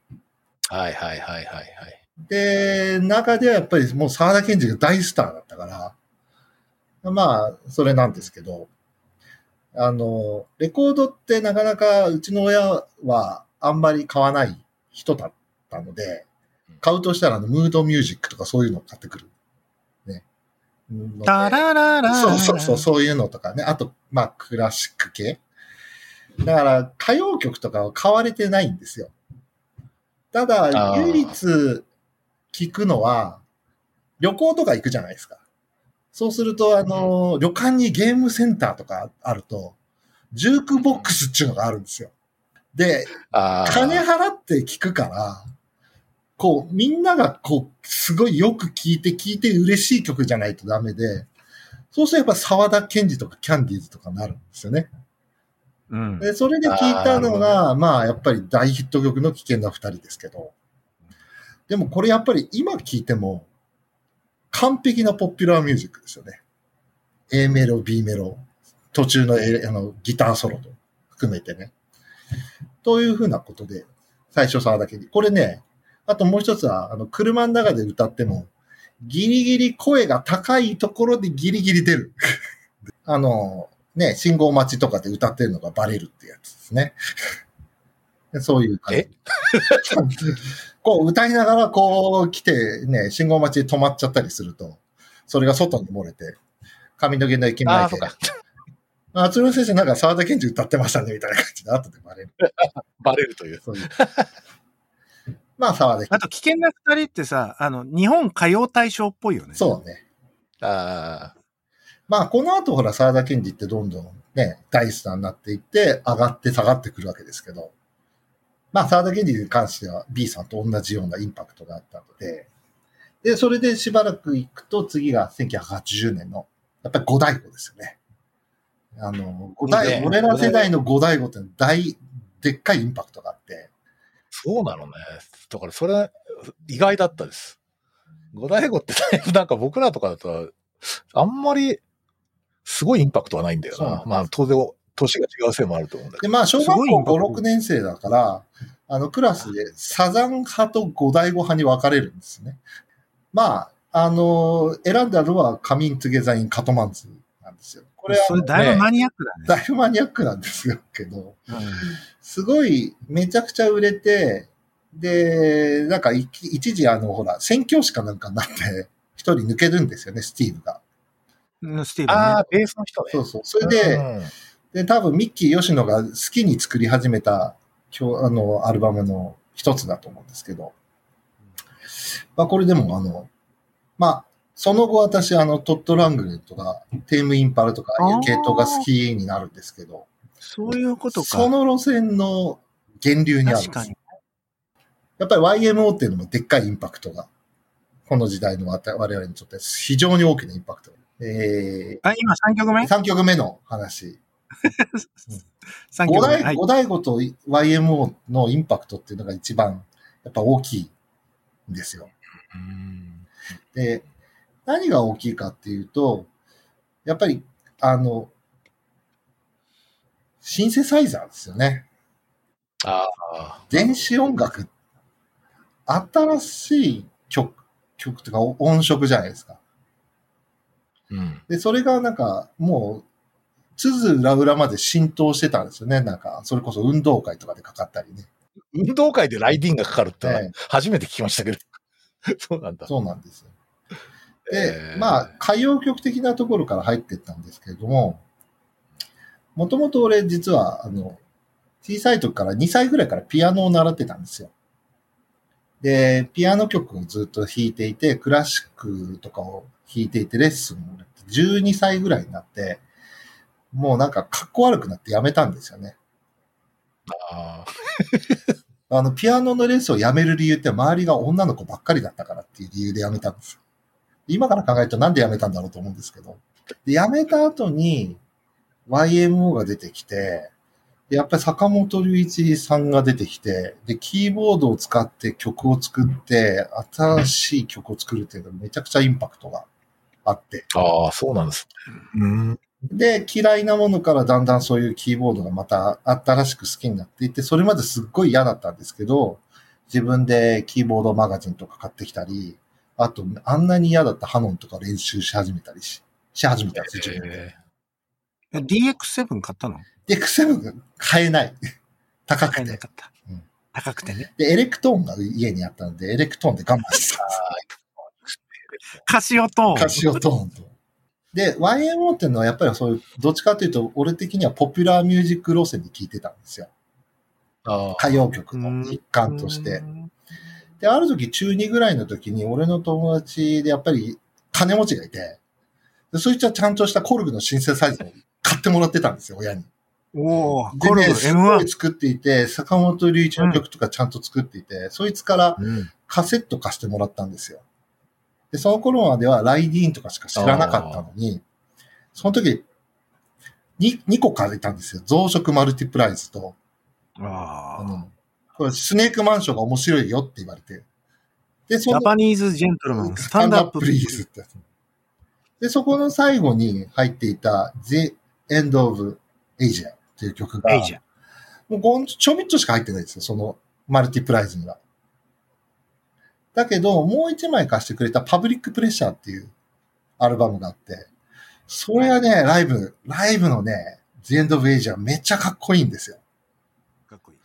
はいはいはいはいはい。で、中ではやっぱりもう沢田研二が大スターだったから、まあ、それなんですけど、あの、レコードってなかなかうちの親はあんまり買わない人だったので、買うとしたらあの、ムードミュージックとかそういうのを買ってくる。ね。タラララそうそうそう、そういうのとかね。あと、まあ、クラシック系。だから、歌謡曲とかは買われてないんですよ。ただ、唯一聞くのは、旅行とか行くじゃないですか。そうすると、あの、旅館にゲームセンターとかあると、ジュークボックスっていうのがあるんですよ。で、ああ。金払って聞くから、こう、みんながこう、すごいよく聞いて聞いて嬉しい曲じゃないとダメで、そうするとやっぱ沢田研二とかキャンディーズとかになるんですよね。うん。で、それで聞いたのが、まあやっぱり大ヒット曲の危険な二人ですけど、でもこれやっぱり今聞いても、完璧なポピュラーミュージックですよね。A メロ、B メロ、途中のえあのギターソロと含めてね。というふうなことで、最初沢だけに。これね、あともう一つは、あの、車の中で歌っても、ギリギリ声が高いところでギリギリ出る。(laughs) あの、ね、信号待ちとかで歌ってるのがバレるってやつですね。そういう感じ。え？(laughs) こう歌いながらこう来てね、信号待ちで止まっちゃったりすると、それが外に漏れて、上野毛の駅ああ、前でそう、か。(laughs) あ、鶴先生なんか沢田研二歌ってましたね、みたいな感じで後でバレる。(laughs) バレるという。そういう。まあ沢田研あと、危険な二人ってさ、あの、日本歌謡大賞っぽいよね。二。そうね。ああ。まあこの後ほら沢田研二ってどんどんね、大スターになっていって、上がって下がってくるわけですけど、まあ沢田研二に関しては B さんと同じようなインパクトがあったので、で、それでしばらく行くと次が1980年の、やっぱり五大悟ですよね。あの、五大俺ら世代の五大悟って大、でっかいインパクトがあって、そうなのね。だからそれ、意外だったです。五大悟ってだいぶなんか僕らとかだと、あんまり、すごいインパクトはないんだよな。まあ、当然、年が違うせいもあると思うんだけで、まあ、小学校5、パクト6年生だから、あの、クラスでサザン派と五大悟派に分かれるんですね。まあ、あの、選んだのはカミントゥゲザインカトマンズなんですよ。これはそれだいぶマニアックだね。(laughs) だいぶマニアックなんですよけど、うんすごいめちゃくちゃ売れて、で、なんかい一時あの、ほら、宣教師かなんかになって、一人抜けるんですよね、スティーブが。うんスティーど。ブンねああ、ベースの人ね。そうそう。それで、うんで、多分ミッキー吉野が好きに作り始めた、今日、あの、アルバムの一つだと思うんですけど。まあ、これでも、あの、まあ、その後私、あの、トット・ラングレンとか、テーム・インパルとか、いう系統が好きになるんですけど、そういうことか。その路線の源流にあるんです確かに。やっぱり YMO っていうのもでっかいインパクトが、この時代の我々にとって非常に大きなインパクト。えあ、今3曲目？ー、3曲目の話。(laughs) ?3 五曲目。は大、い五。大悟と YMO のインパクトっていうのが一番、やっぱ大きいんですよ。うんで、何が大きいかっていうと、やっぱり、あの、シンセサイザーですよね。ああ。電子音楽。新しい曲、曲とか音色じゃないですか。うん。で、それがなんか、もう、つづ裏裏まで浸透してたんですよね。なんか、それこそ運動会とかでかかったりね。運動会でライディンがかかるって初めて聞きましたけど。(laughs) そうなんだ。そうなんですよ。で、えーまあ、歌謡曲的なところから入っていったんですけれども、もともと俺実は、あの、小さい時から2歳ぐらいからピアノを習ってたんですよ。で、ピアノ曲をずっと弾いていて、クラシックとかを弾いていて、レッスンをやって、12歳ぐらいになって、もうなんか格好悪くなってやめたんですよね。ああの、ピアノのレッスンをやめる理由って周りが女の子ばっかりだったからっていう理由でやめたんですよ。今から考えるとなんでやめたんだろうと思うんですけど。でやめた後に YMO が出てきて、でやっぱり坂本龍一さんが出てきて、で、キーボードを使って曲を作って、新しい曲を作るっていうのがめちゃくちゃインパクトがあって。あ。ああ、そうなんです。うん。で、嫌いなものからだんだんそういうキーボードがまた新しく好きになっていって、それまですっごい嫌だったんですけど、自分でキーボードマガジンとか買ってきたり、あと、あんなに嫌だったハノンとか練習し始めたりし、し始めたんですよ、自分で。ええ DX7 買ったの？で、クセブが (laughs) 買えない。高くて。買えなかったうん。高くてね。で、エレクトーンが家にあったんで、エレクトーンで我慢してた (laughs) カシオトーン。カシオトーンと。で、YMO っていうのはやっぱりそういう、どっちかというと、俺的にはポピュラーミュージック路線で聴いてたんですよ。歌謡曲の一環として。で、ある時中2ぐらいの時に、俺の友達でやっぱり金持ちがいて、でそいつはちゃんとしたコルグのシンセサイザーを買ってもらってたんですよ、親に。おお、ルグすごい M1。作っていて、坂本龍一の曲とかちゃんと作っていて、そいつからうん。カセット貸してもらったんですよ。で、その頃まではライディーンとかしか知らなかったのに、その時、に2個借りたんですよ。増殖マルティプライズと、ああ。あの、これスネークマンションが面白いよって言われて。で、そジのャパニーズジェントルマン、スタンドアッププリーズってやつ。で、そこの最後に入っていた The End of Asia っていう曲が。もうごんちょびっとしか入ってないですよ、そのマルティプライズには。だけど、もう一枚貸してくれたパブリックプレッシャーっていうアルバムがあって、それはね、ライブ、ライブのね、The End of Asia めっちゃかっこいいんですよ。かっこいい。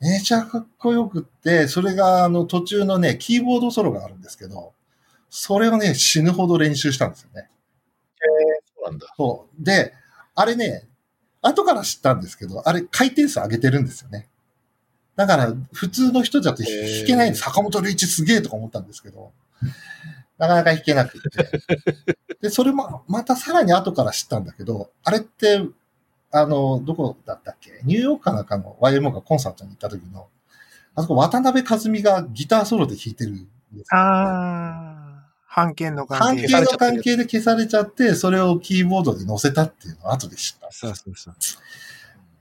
めちゃかっこよくって、それがあの途中のね、キーボードソロがあるんですけど、それをね、死ぬほど練習したんですよね。そうなんだ。そう。で、あれね、後から知ったんですけど、あれ回転数上げてるんですよね。だから、普通の人だと弾けないんです。坂本龍一すげえとか思ったんですけど、なかなか弾けなくて。(laughs) で、それも、またさらに後から知ったんだけど、あれって、あの、どこだったっけ？ニューヨークかなんかの YMO がコンサートに行った時の、あそこ渡辺和美がギターソロで弾いてるんですよああ。判権の関係。関係の関係で消されちゃって、それをキーボードで載せたっていうのを後で知った。そうそうそう。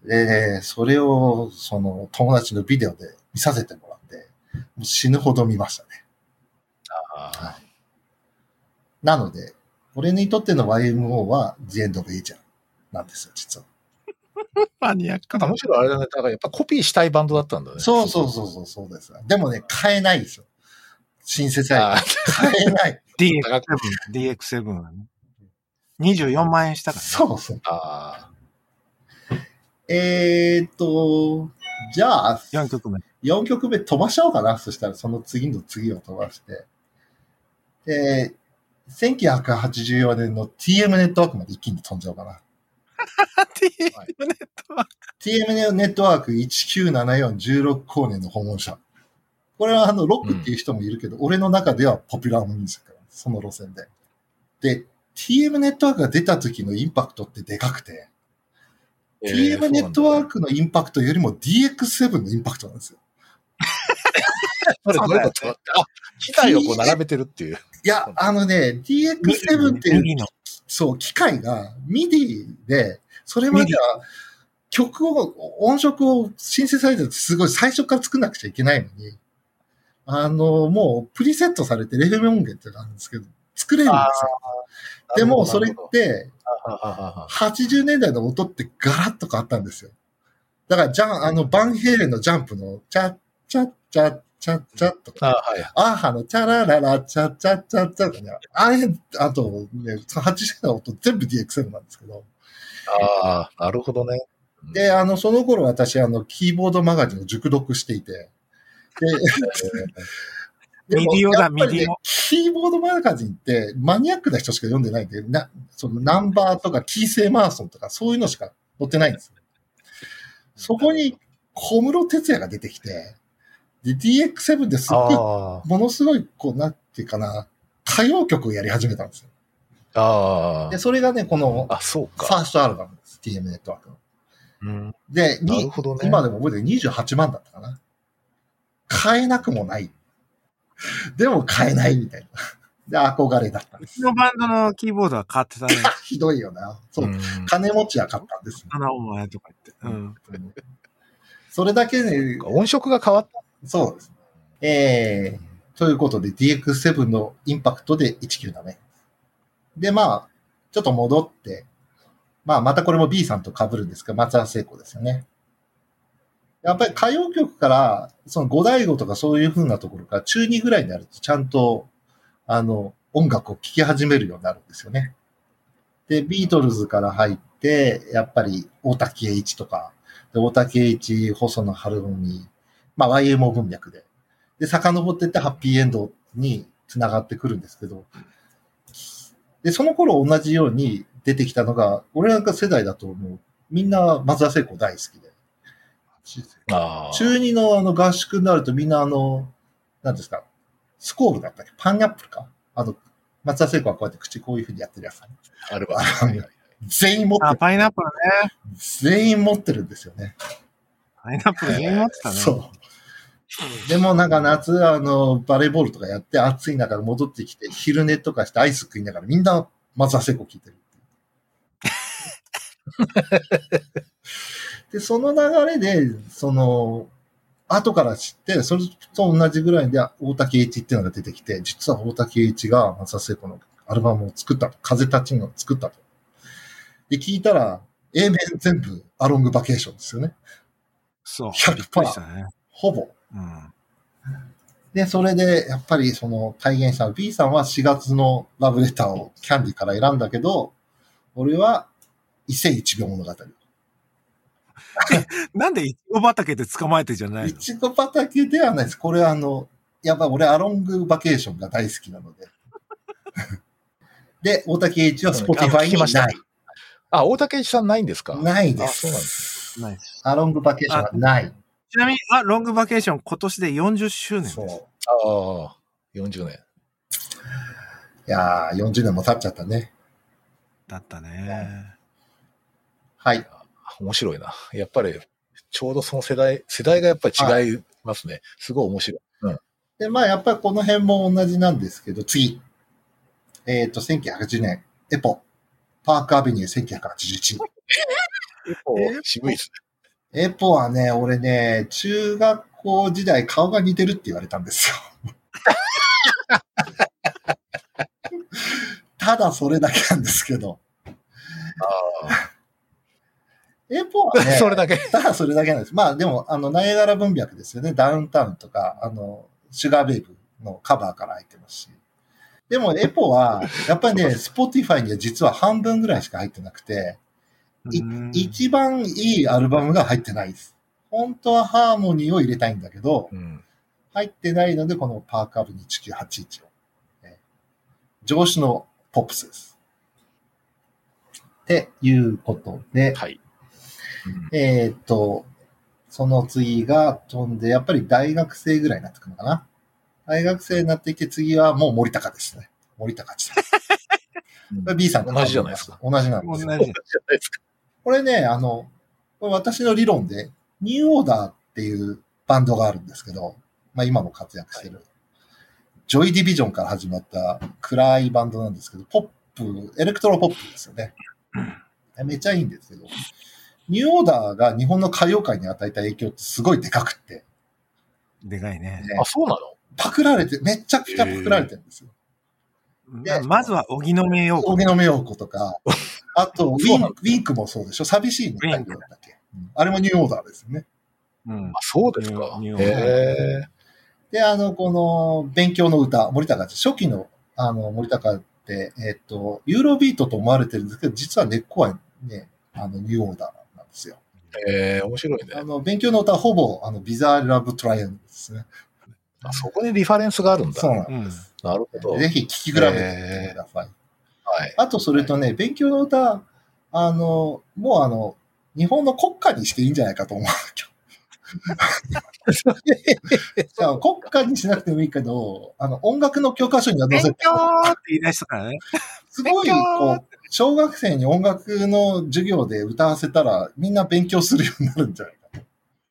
で、それを、その、友達のビデオで見させてもらって、もう死ぬほど見ましたね。あなので、俺にとっての YMO は The End of Asia なんですよ、実は。マニアックむしろあれだね、だからやっぱコピーしたいバンドだったんだね。そうそうそうそう、そうです。でもね、買えないですよ。シンセサイ。買えない。(laughs) DX7、DX7 はね。24万円したからね。そうそう。あえーっと、じゃあ、4曲目。4曲目飛ばしちゃおうかな。そしたらその次の次を飛ばして。で、1984年の TM ネットワークまで一気に飛んじゃおうかな。TM ネットワーク。TM ネットワーク1974-16光年の訪問者。これはあの、ロックっていう人もいるけど、俺の中ではポピュラーミュージックなんですその路線で。で、TM ネットワークが出た時のインパクトってでかくて、ー TM ネットワーク。クのインパクトよりも DX7 のインパクトなんですよ。(laughs) それどういうこと？あ、機材をこう並べてるっていう。いや、あのね、DX7 っていう。そう、機械が MIDI で、それまでは曲を、音色をシンセサイザーってすごい最初から作んなくちゃいけないのに、あの、もうプリセットされてレフェム音源ってのがあるんですけど、作れるんですよ。でも、それって、80年代の音ってガラッと変わったんですよ。だから、じゃん、あの、バンヘイレンのジャンプの、チャッチャッチャッチャッチャッとか、あはい。アーハのチャラララチャッチャッチャッチャッとかね、あれ、あと、ね、80年代の音全部 DX7 なんですけど、ああ、なるほどね。で、あの、その頃私、あの、キーボードマガジンを熟読していて、で、ミディオだやっぱりねミディオキーボードマガジンってマニアックな人しか読んでないんで、な、そのナンバーとかキースエマーソンとかそういうのしか載ってないんですよ。そこに小室哲也が出てきて、で、DX7 ですっごい、あものすごい、こう、なんていうかな、歌謡曲をやり始めたんですよ。あ。あで、それがね、この、あ。あ、そうファか。ーストアルバムです。TM ネットワークの。うん。で、になるほどね。今でも覚えてる28万だったかな。買えなくもない。(laughs) でも買えないみたいな。で、憧れだったんですうち。のバンドのキーボードは買ってたね。(laughs) ひどいよな。そう。ん金持ちは買ったんです。あのお前とか言って。うん。それだけね、音色が変わった。そうです。えー、ということで DX7 のインパクトで19だね。で、まあ、ちょっと戻って、まあ、またこれも B さんと被るんですが、松田聖子ですよね。やっぱり歌謡曲から、その五大五とかそういう風なところから中2ぐらいになるとちゃんと、あの、音楽を聴き始めるようになるんですよね。で、ビートルズから入って、やっぱり大竹栄一とか、で大竹栄一、細野晴臣、まあ YMO 文脈で。で、遡ってってハッピーエンドに繋がってくるんですけど、で、その頃同じように出てきたのが、俺なんか世代だと思う。みんな松田聖子大好きで。ああ。中2のあの合宿になるとみんなあの、何ですか、スコールだったっけ？パンアップルか？あの、松田聖子はこうやって口こういう風にやってるやつだね。あるわ。あの全員持ってあ、る。パイナップルね。全員持ってるんですよね。パイナップル全員持ってたね。そう。でもなんか夏、あの、バレーボールとかやって暑い中で戻ってきて、昼寝とかしてアイス食いながらみんな松田聖子聞いてる。で、その流れで、その、後から知って、それと同じぐらいで大竹栄一っていうのが出てきて、実は大竹栄一が松田聖子のアルバムを作ったと。風立ちの作ったと。で、聞いたら、A 面全部アロングバケーションですよね。そう。100%びっくりしたね。ほぼ。うん。で、それで、やっぱりその体現した B さんは4月のラブレターをキャンディから選んだけど、俺は伊勢一秒物語。(laughs) なんでイチゴ畑で捕まえてじゃない、いちご畑ではないです。これはあの、やっぱ俺アロングバケーションが大好きなので。で、大瀧詠一はスポティファイうんあ聞きましたにない。あ、大瀧詠一さんないんですか？ないであそうなんです。ないですアロングバケーションはない。ちなみに、あ、ロングバケーション今年で40周年です。そう。ああ、40年。いやー、40年も経っちゃったね。だったね。はい。面白いな。やっぱり、ちょうどその世代、世代がやっぱり違いますね。すごい面白い。うん。で、まあ、やっぱりこの辺も同じなんですけど、次。えっ、と、1980年、エポ、パークアベニュー1981。結構渋いですエポはね、俺ね、中学校時代顔が似てるって言われたんですよ。(laughs) ただそれだけなんですけど。ね。あ EPO はあ。ね、(laughs) それだけ。(laughs) ただそれだけなんです。まあでも、あの、ナイアガラ文脈ですよね。ダウンタウンとか、あの、シュガーベイブのカバーから入ってますし。でも、 EPO は、やっぱりね、 Spotify には実は半分ぐらいしか入ってなくて、一番いいアルバムが入ってないです。本当はハーモニーを入れたいんだけど、うん。入ってないので、この Park Ave. 1981を。え上司のポップスです。っていうことで、はい。うんえーっと、その次が飛んで、やっぱり大学生ぐらいになってくるのかな。大学生になってきて、次はもう森高ですね。森高千さ (laughs) ん。これ B さんと同じじゃないですか。同じなんですよ。同じ。じゃないですか。これね、あの、これ私の理論で、ニューオーダーっていうバンドがあるんですけど、まあ今も活躍してる。ジョイディビジョンから始まった暗いバンドなんですけど、ポップ、エレクトロポップですよね。めっちゃいいんですけど、ニューオーダーが日本の歌謡界に与えた影響ってすごいでかくって、でかいね。ねあ、そうなの？パクられて、めっちゃくちゃパクられてるんですよ。ままずは、荻野目洋子。荻野目洋子とか、(laughs) あとウィン、ウィンクもそうでしょ？寂しいね。ウィンクだっけ、うんあれもニューオーダーですよね。うんあ、そうですか。ニューニューへえ。で、あの、この、勉強の歌、森高初期の、あの、森高って、えっと、ユーロビートと思われてるんですけど、実は根っこはね、あの、ニューオーダーですよ。ええ、面白いね。あの、勉強の歌はほぼ、あの、ビザーラブトライアンですね。あそこにリファレンスがあるんだ。そうなんうんです。なるほど。ぜひ聞き比べてみてください。はい。あと、それとね、勉強の歌、あの、もうあの、日本の国歌にしていいんじゃないかと思う。じゃあ国歌にしなくてもいいけど、あの、音楽の教科書には載せて、勉強って言い出したからね。すごい、こう、小学生に音楽の授業で歌わせたら、みんな勉強するようになるんじゃないかな。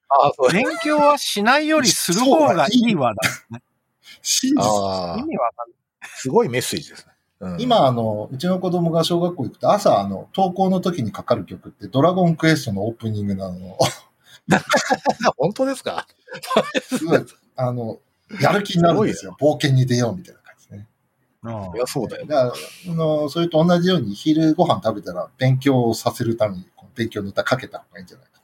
あそう。勉強はしないよりする方がいいわだ。真実ああ意、味わかんない。すごいメッセージですね。うん、今、あの、うちの子供が小学校行くと、朝、あの、登校の時にかかる曲って、ドラゴンクエストのオープニングなの。本当ですか？すごい、あの、やる気になるんですよ。冒険に出ようみたいな感じですね。いや、そうだよ。だから、あの、それと同じように昼ご飯食べたら勉強をさせるために、勉強の歌かけた方がいいんじゃないかと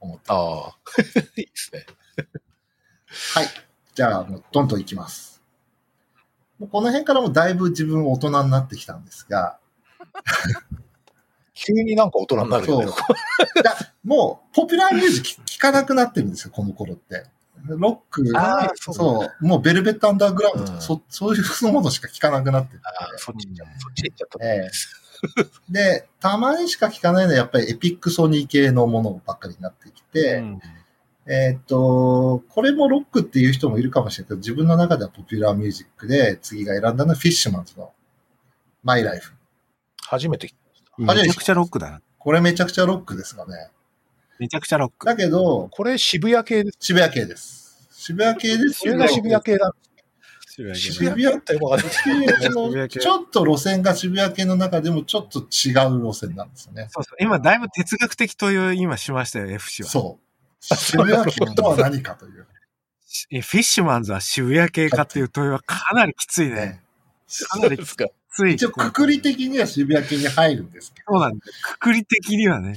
思って。ああ、(laughs) いいですね。はい。じゃあ、もうどんどんいきます。もうこの辺からもだいぶ自分大人になってきたんですが、急になんか大人になるよね。もう、ポピュラーミュージック聞かなくなってるんですよ、この頃って。ロック、あーそそううもうベルベットアンダーグラウンドとか、うんそそういうものしか聞かなくなってる。ああ、そっち行っちゃった。そっち行っちゃった。ええで、たまにしか聞かないのはやっぱりエピックソニー系のものばっかりになってきて、うんえーっと、これもロックっていう人もいるかもしれないけど、自分の中ではポピュラーミュージックで、次が選んだのはフィッシュマンズのマイライフ。初めて聞きました。めちゃくちゃロックだな。これめちゃくちゃロックですかね。めちゃくちゃロック。だけど、これ渋谷系です。渋谷系です。渋谷系ですこれが渋谷系だ。渋谷渋谷系ってわかんない渋谷系の渋谷系ちょっと路線が渋谷系の中でもちょっと違う路線なんですよね。そうそう。今、だいぶ哲学的という、今しましたよ、F 氏は。そう。渋谷系とは何かという。しフィッシュマンズは渋谷系かっていう問いはかなりきついね。ねかなりきですか。つい。一応、くくり的には渋谷系に入るんですけど。そうなんだよ。くくり的にはね。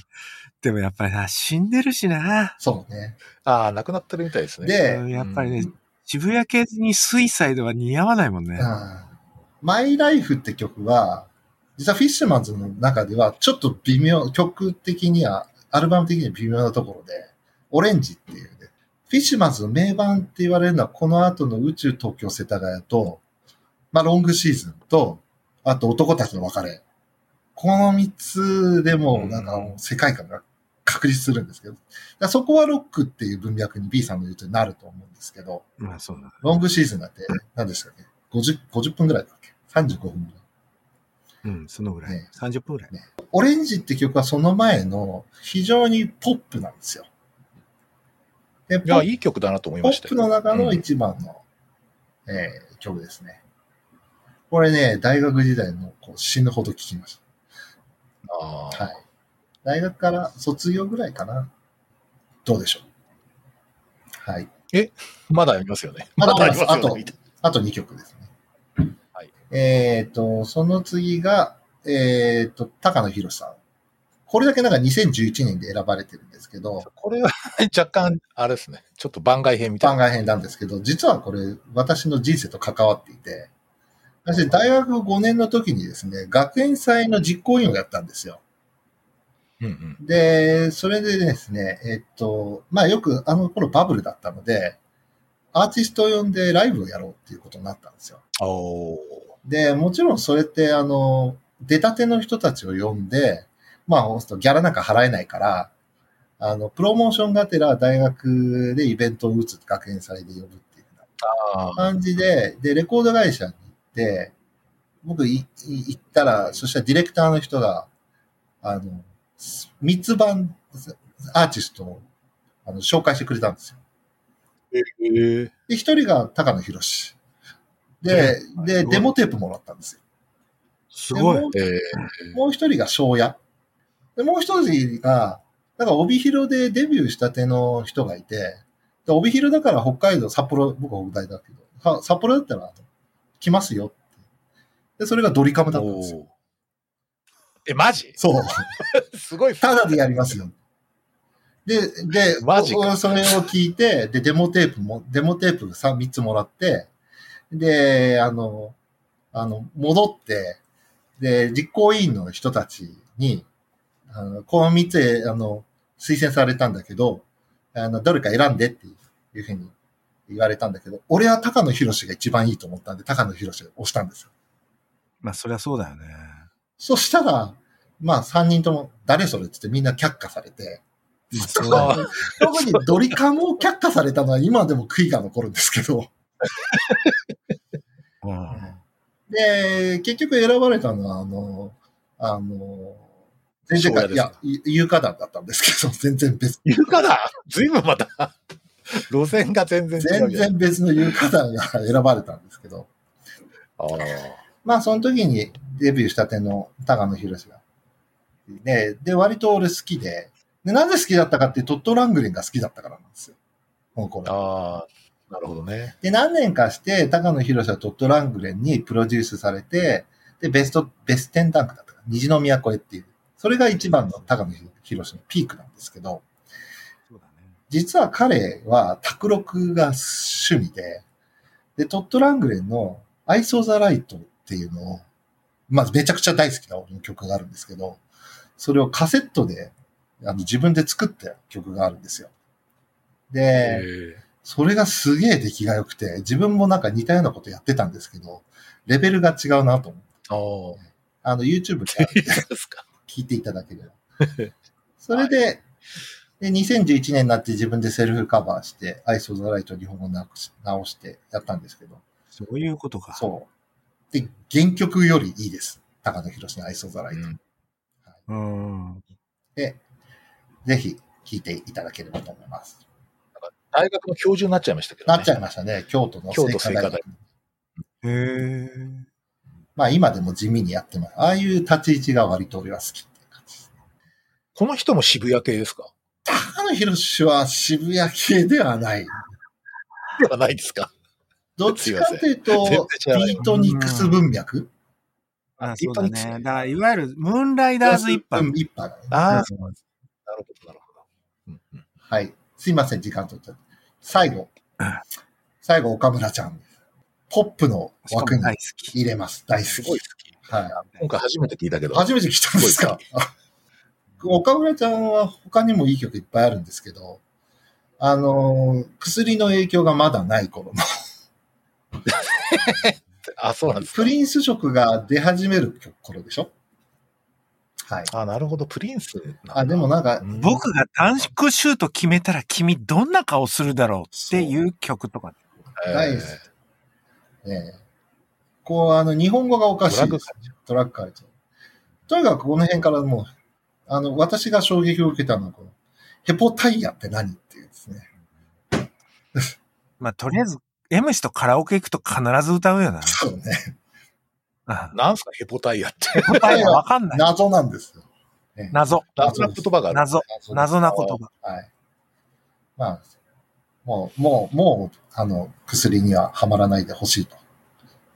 でもやっぱりな、死んでるしな。そうね。ああ、亡くなってるみたいですね。でうんやっぱりね、うん渋谷系にスイサイドは似合わないもんね。うんマイライフって曲は、実はフィッシュマンズの中ではちょっと微妙、曲的には、アルバム的には微妙なところで、オレンジっていうね、フィッシュマンズの名盤って言われるのはこの後の宇宙東京世田谷と、まあロングシーズンと、あと男たちの別れ。この三つでもなんか世界観が確立するんですけど、そこはロックっていう文脈に B さんの言うとになると思うんですけど、まあそうだ。ロングシーズンだって何でしたっけ ?50、50分ぐらいだっけ ?35 分ぐらい。うん、そのぐらい。ね30分ぐらい。オレンジって曲はその前の非常にポップなんですよ。で、いや、ポッいい曲だなと思いポップましたよ。の中の一番の、えー曲ですね。これね、大学時代のこう死ぬほど聴きましあた。はい。大学から卒業ぐらいかな。どうでしょう。はい。ーまだありますよね。まだありますまだよねあと2曲ですね。はい。えっ、と、その次が、えっ、と、高野博さん。これだけなんか2011年で選ばれてるんですけど、これは (laughs) 若干、あれですね。ちょっと番外編みたいな。番外編なんですけど、実はこれ、私の人生と関わっていて、私、大学5年の時にですね、学園祭の実行委員をやったんですよ。うんうん。で、それでですね、えっと、まあよくあの頃バブルだったので、アーティストを呼んでライブをやろうっていうことになったんですよ。で、もちろんそれって、あの、出たての人たちを呼んで、まあ、ギャラなんか払えないから、あの、プロモーションがてら大学でイベントを打つ学園祭で呼ぶっていう感じで、で、レコード会社に僕行ったら、そしたらディレクターの人が、あの、三つ版アーティストをあの紹介してくれたんですよ。で、一人が高野博士。で、で、デモテープもらったんですよ。すごいでも。う一人が庄屋。で、もう一人が、なんか帯広でデビューしたての人がいて、で帯広だから北海道、札幌、僕は北海道だけど、は札幌だったら来ますよ。で、それがドリカムーだったんですよ。え、マジ？そう。(laughs) すごい。ただでやりますよ。で、で、マジそれを聞いて、で、デモテープも、デモテープ3、3つもらって、で、あの、あの、戻って、で、実行委員の人たちに、あの、この3つ、あの、推薦されたんだけど、あの、どれか選んでっていうふうに言われたんだけど、俺は高野博士が一番いいと思ったんで、高野博士を押したんですよ。まあそりゃそうだよね。そしたら、まあ3人とも、誰それって言ってみんな却下されて。(laughs) 特にドリカムを却下されたのは今でも悔いが残るんですけど。(laughs) うんで、結局選ばれたのは、あの、あの、全然か、いや、有価団だったんですけど、全然別、言うかなずいぶんまた、(laughs) 路線が全然。全然別の有価団が選ばれたんですけど、あーまあその時にデビューしたての高野博が。で、で、割と俺好きで、で、なぜ好きだったかってトット・ラングレンが好きだったからなんですよ。この頃。あー、なるほどね。で、何年かして、高野博はトット・ラングレンにプロデュースされて、で、ベスト、ベステンダンクだったかな虹の都へっていう。それが一番の高野博のピークなんですけど。実は彼は卓録が趣味で、で、トット・ラングレンの I saw the light っていうのを、まあめちゃくちゃ大好きな俺の曲があるんですけど、それをカセットであの自分で作った曲があるんですよ。で、それがすげえ出来が良くて、自分もなんか似たようなことやってたんですけど、レベルが違うなと思って。ああの、YouTube で。(laughs) 聞いていただければ。(laughs) それで、で、2011年になって自分でセルフカバーして、アイソーザライト日本語直し直してやったんですけど、そういうことか。そう。で、原曲よりいいです。高野博のアイソーザライト。うんうん。で、ぜひ聞いていただければと思います。大学の教授になっちゃいましたけどね。なっちゃいましたね、京都の京都精華大学。へえ。まあ今でも地味にやってます。ああいう立ち位置が割と俺は好きっていう感じです。この人も渋谷系ですか？高野博士は渋谷系ではない。ではないですかどっちかというとビートニックス文脈？あ、そうだね。だから、いわゆる、ムーンライダーズ一う派。ん一派だね。ああ、そうなるほど、なるほど。うんうんはい。すいません、時間取っちゃって。最後。最後、岡村ちゃん。ポップの枠に。入れます。大好き。すごい好き。は今回初めて聞いたけい。ど。初めて来たんですか？岡村ちゃんは他にもいい曲いっぱいあるんですけど、あのー薬の影響がまだない頃の、(laughs) あ、そうなんですかプ。リンス色が出始める頃でしょ？はい。あ、なるほど、プリンス。あ、でもなんか、うん僕が短縮シュート決めたら君どんな顔するだろうっていう曲とか。えー大好きねえこう、あの、日本語がおかしいです。トラック書いてとにかくこの辺からもう、あの、私が衝撃を受けたのは、この、ヘポタイヤって何っていうですね。まあ、とりあえず、M 氏とカラオケ行くと必ず歌うよな。そうね。あなんすか、ヘポタイヤって。答えがわかんない。謎なんですよ。ね謎。謎な言葉がある。謎。謎な言葉。はい。まあ、もう、もう、もう、あの、薬にははまらないでほしいと、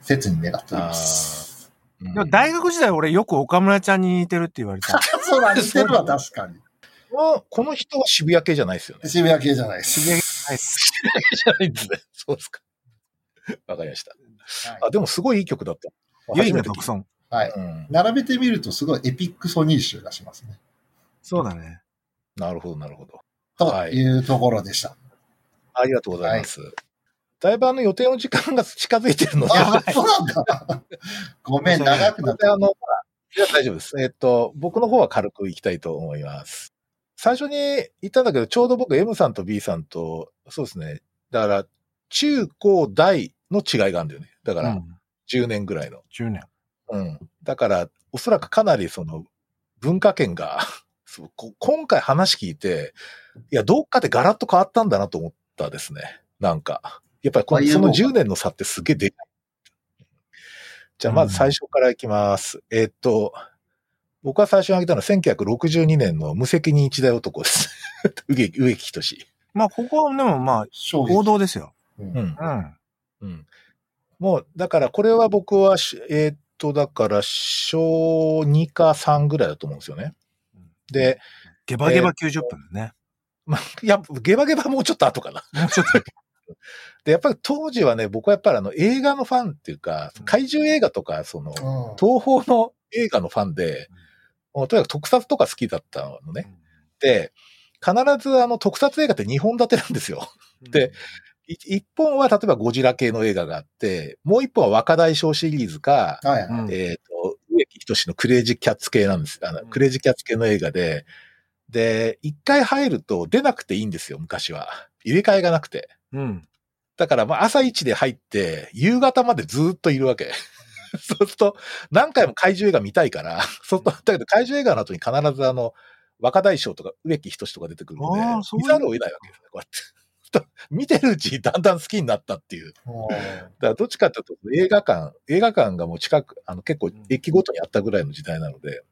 切に願っております。うんでも大学時代俺よく岡村ちゃんに似てるって言われた。(laughs) そうなんです。似てるは確かに。ここの人は渋谷系じゃないですよね。渋谷系じゃないです。渋谷はい渋谷系じゃないんですね。そうですか。わかりました。はいあ、でもすごいいい曲だった。ゆい初めて聞いたの独尊。はい。うん。並べてみるとすごいエピックソニー集がしますね。そうだね。なるほど、なるほど。とはいいうところでした。ありがとうございます。だいぶあの予定の時間が近づいてるので、あ、そうなんだ。ごめん、長くなった。あの、いや、大丈夫です。えっと、僕の方は軽くいきたいと思います。最初に言ったんだけど、ちょうど僕 M さんと B さんと、そうですね。だから、中高大の違いがあるんだよね。だから、うん。10年ぐらいの。10年。うん。だから、おそらくかなりその、文化圏が、そうこ今回話聞いて、いや、どっかでガラッと変わったんだなと思ったですね。なんか。やっぱりこのそのもう10年の差ってすげえでかい。じゃあ、まず最初からいきます。えーっと、僕が最初に挙げたのは1962年の無責任一代男です。(laughs) 植木、仁。まあ、ここはでもまあ、衝撃王道ですよ。うんうん。うん。うん。もう、だからこれは僕はし、えーっと、だから、小2か3ぐらいだと思うんですよね。で、ゲバゲバ90分だね。まあ、いや、ゲバゲバもうちょっと後かな。もうちょっと。で、やっぱり当時はね、僕はやっぱりあの映画のファンっていうか、怪獣映画とか、その、うん東宝の映画のファンで、もうとにかく特撮とか好きだったのね。で、必ずあの特撮映画って2本立てなんですよ。で、い一本は例えばゴジラ系の映画があって、もう一本は若大将シリーズか、はいはい。うんえっ、と、植木仁のクレイジーキャッツ系なんです。あの、うんクレイジーキャッツ系の映画で、で、一回入ると出なくていいんですよ、昔は。入れ替えがなくて。うん。だから、まあ、朝一で入って、夕方までずっといるわけ。(laughs) そうすると、何回も怪獣映画見たいから、そうすると、だけど怪獣映画の後に必ずあの、若大将とか植木仁とか出てくるので見ざるを得ないわけですね、こうやって。(laughs) 見てるうちにだんだん好きになったっていう。うんだからどっちかというと映画館、映画館がもう近く、あの結構駅ごとにあったぐらいの時代なので、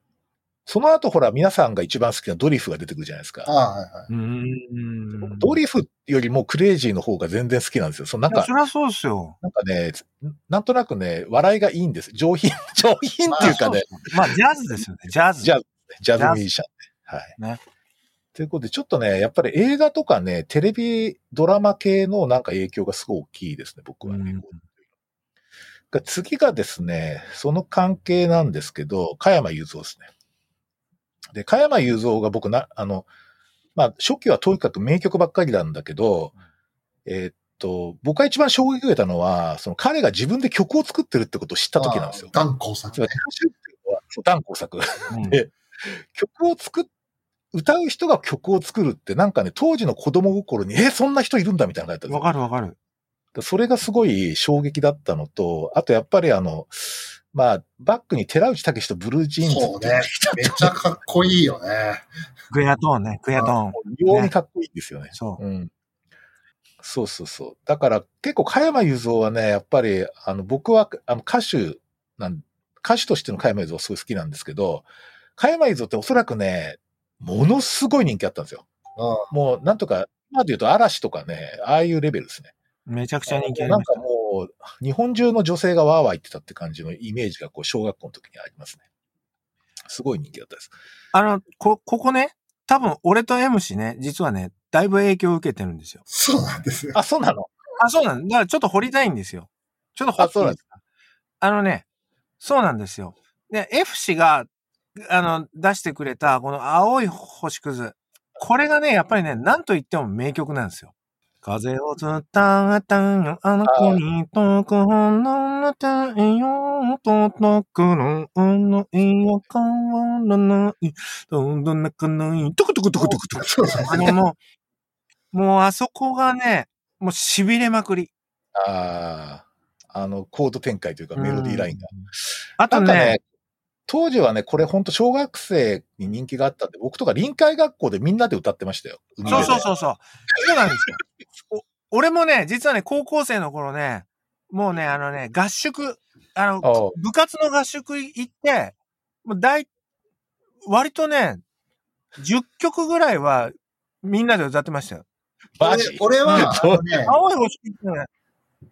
その後ほら皆さんが一番好きなドリフが出てくるじゃないですか。あはいはい。うん。僕ドリフよりもクレイジーの方が全然好きなんですよ。そのなんかそ、りゃそうですよ。なんかね、なんとなくね、笑いがいいんです。上品、(laughs) 上品っていうかね、まあ、ジャズですよね。ジャズ。ジャズ、ジャズミュージシャンね。はい。ねということで、ちょっとね、やっぱり映画とかね、テレビドラマ系のなんか影響がすごい大きいですね、僕はね。うんが次がですね、その関係なんですけど、加山雄三ですね。で、加山雄三が僕な、あの、まあ、初期はとにかく名曲ばっかりなんだけど、えーっと、僕が一番衝撃を受けたのは、その彼が自分で曲を作ってるってことを知った時なんですよ。あ断工作断工作。うん (laughs) で曲を作っ、歌う人が曲を作るってなんかね、当時の子供心に、え、そんな人いるんだみたいなのがあったんですよわかるわかる。それがすごい衝撃だったのと、あとやっぱりあの、まあ、バックに寺内武とブルージーンズそうね。めっちゃかっこいいよね。グエアトーンね、グエアトーン。非常にかっこいいんですよね。そう。うん。そうそうそう。だから結構加山雄三はね、やっぱり、あの、僕は、あの、歌手なん、歌手としての加山雄三はすごい好きなんですけど、加山雄三っておそらくね、ものすごい人気あったんですよ。うもう、なんとか、今で言うと嵐とかね、ああいうレベルですね。めちゃくちゃ人気ありなんかました。もう、日本中の女性がわーわー言ってたって感じのイメージが、こう、小学校の時にありますね。すごい人気だったです。あの、こ、ここね、多分俺と M 氏ね、実はね、だいぶ影響を受けてるんですよ。そうなんですよ。あ、そうなの？あ、そうなんだ。だからちょっと掘りたいんですよ。ちょっと掘っていいですかあのね、そうなんですよ。で、F 氏が、あの、出してくれた、この青い星屑。これがね、やっぱりね、なんと言っても名曲なんですよ。風を伝ったよ、あの子に遠く本の太陽届くの、のいは変わらない、どんどん泣かない、トクトクトクトクトク。あのもう、もうあそこがね、もう痺れまくり。ああ、あの、コード展開というかメロディーラインが。うん。あとねね、、当時はね、これ本当小学生に人気があったんで、僕とか臨海学校でみんなで歌ってましたよ。海そうそうそうそう。そうなんですよ。お俺もね、実はね、高校生の頃ね、もうね、あのね、合宿、あの、あ部活の合宿行って、もう大、割とね、10曲ぐらいはみんなで歌ってましたよ。マジ？俺俺は、あのね、青い星ってね、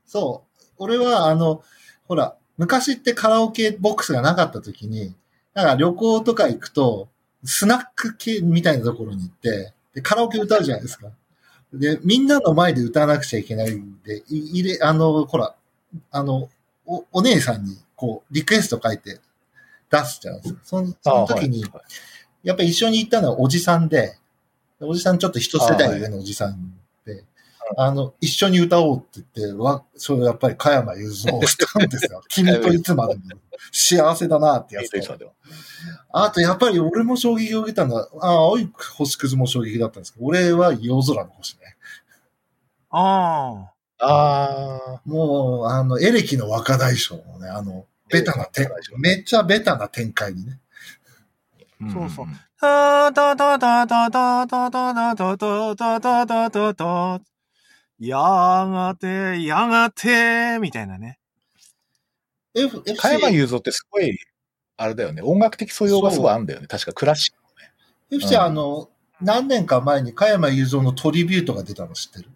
そう。俺は、あの、ほら、昔ってカラオケボックスがなかった時に、なんか旅行とか行くと、スナック系みたいなところに行って、でカラオケ歌うじゃないですか。で、みんなの前で歌わなくちゃいけないんで、い入れ、あの、ほら、あの、お、お姉さんに、こう、リクエスト書いて出すじゃないですか。そのその時に、あはいやっぱり一緒に行ったのはおじさんで、おじさんちょっと一世代上のおじさんで、(laughs) あの、一緒に歌おうって言って、わ、それやっぱり加山雄三をしたんですよ。(laughs) 君といつまでも幸せだなってやつと。(laughs) あと、やっぱり俺も衝撃を受けたのは、あ青い星屑も衝撃だったんですけど、俺は夜空の星ね。ああもう、あの、エレキの若大将のね、あの、ベタな展エレキの若大将めっちゃベタな展開にね。あ。そうそう。たたたたたたたたたたたたたたたやがて、やがて、みたいなね。F、FC 加山雄三ってすごい、あれだよね、音楽的素養がすごいあるんだよね。確かクラシック FC うんあの、何年か前に加山雄三のトリビュートが出たの知ってる？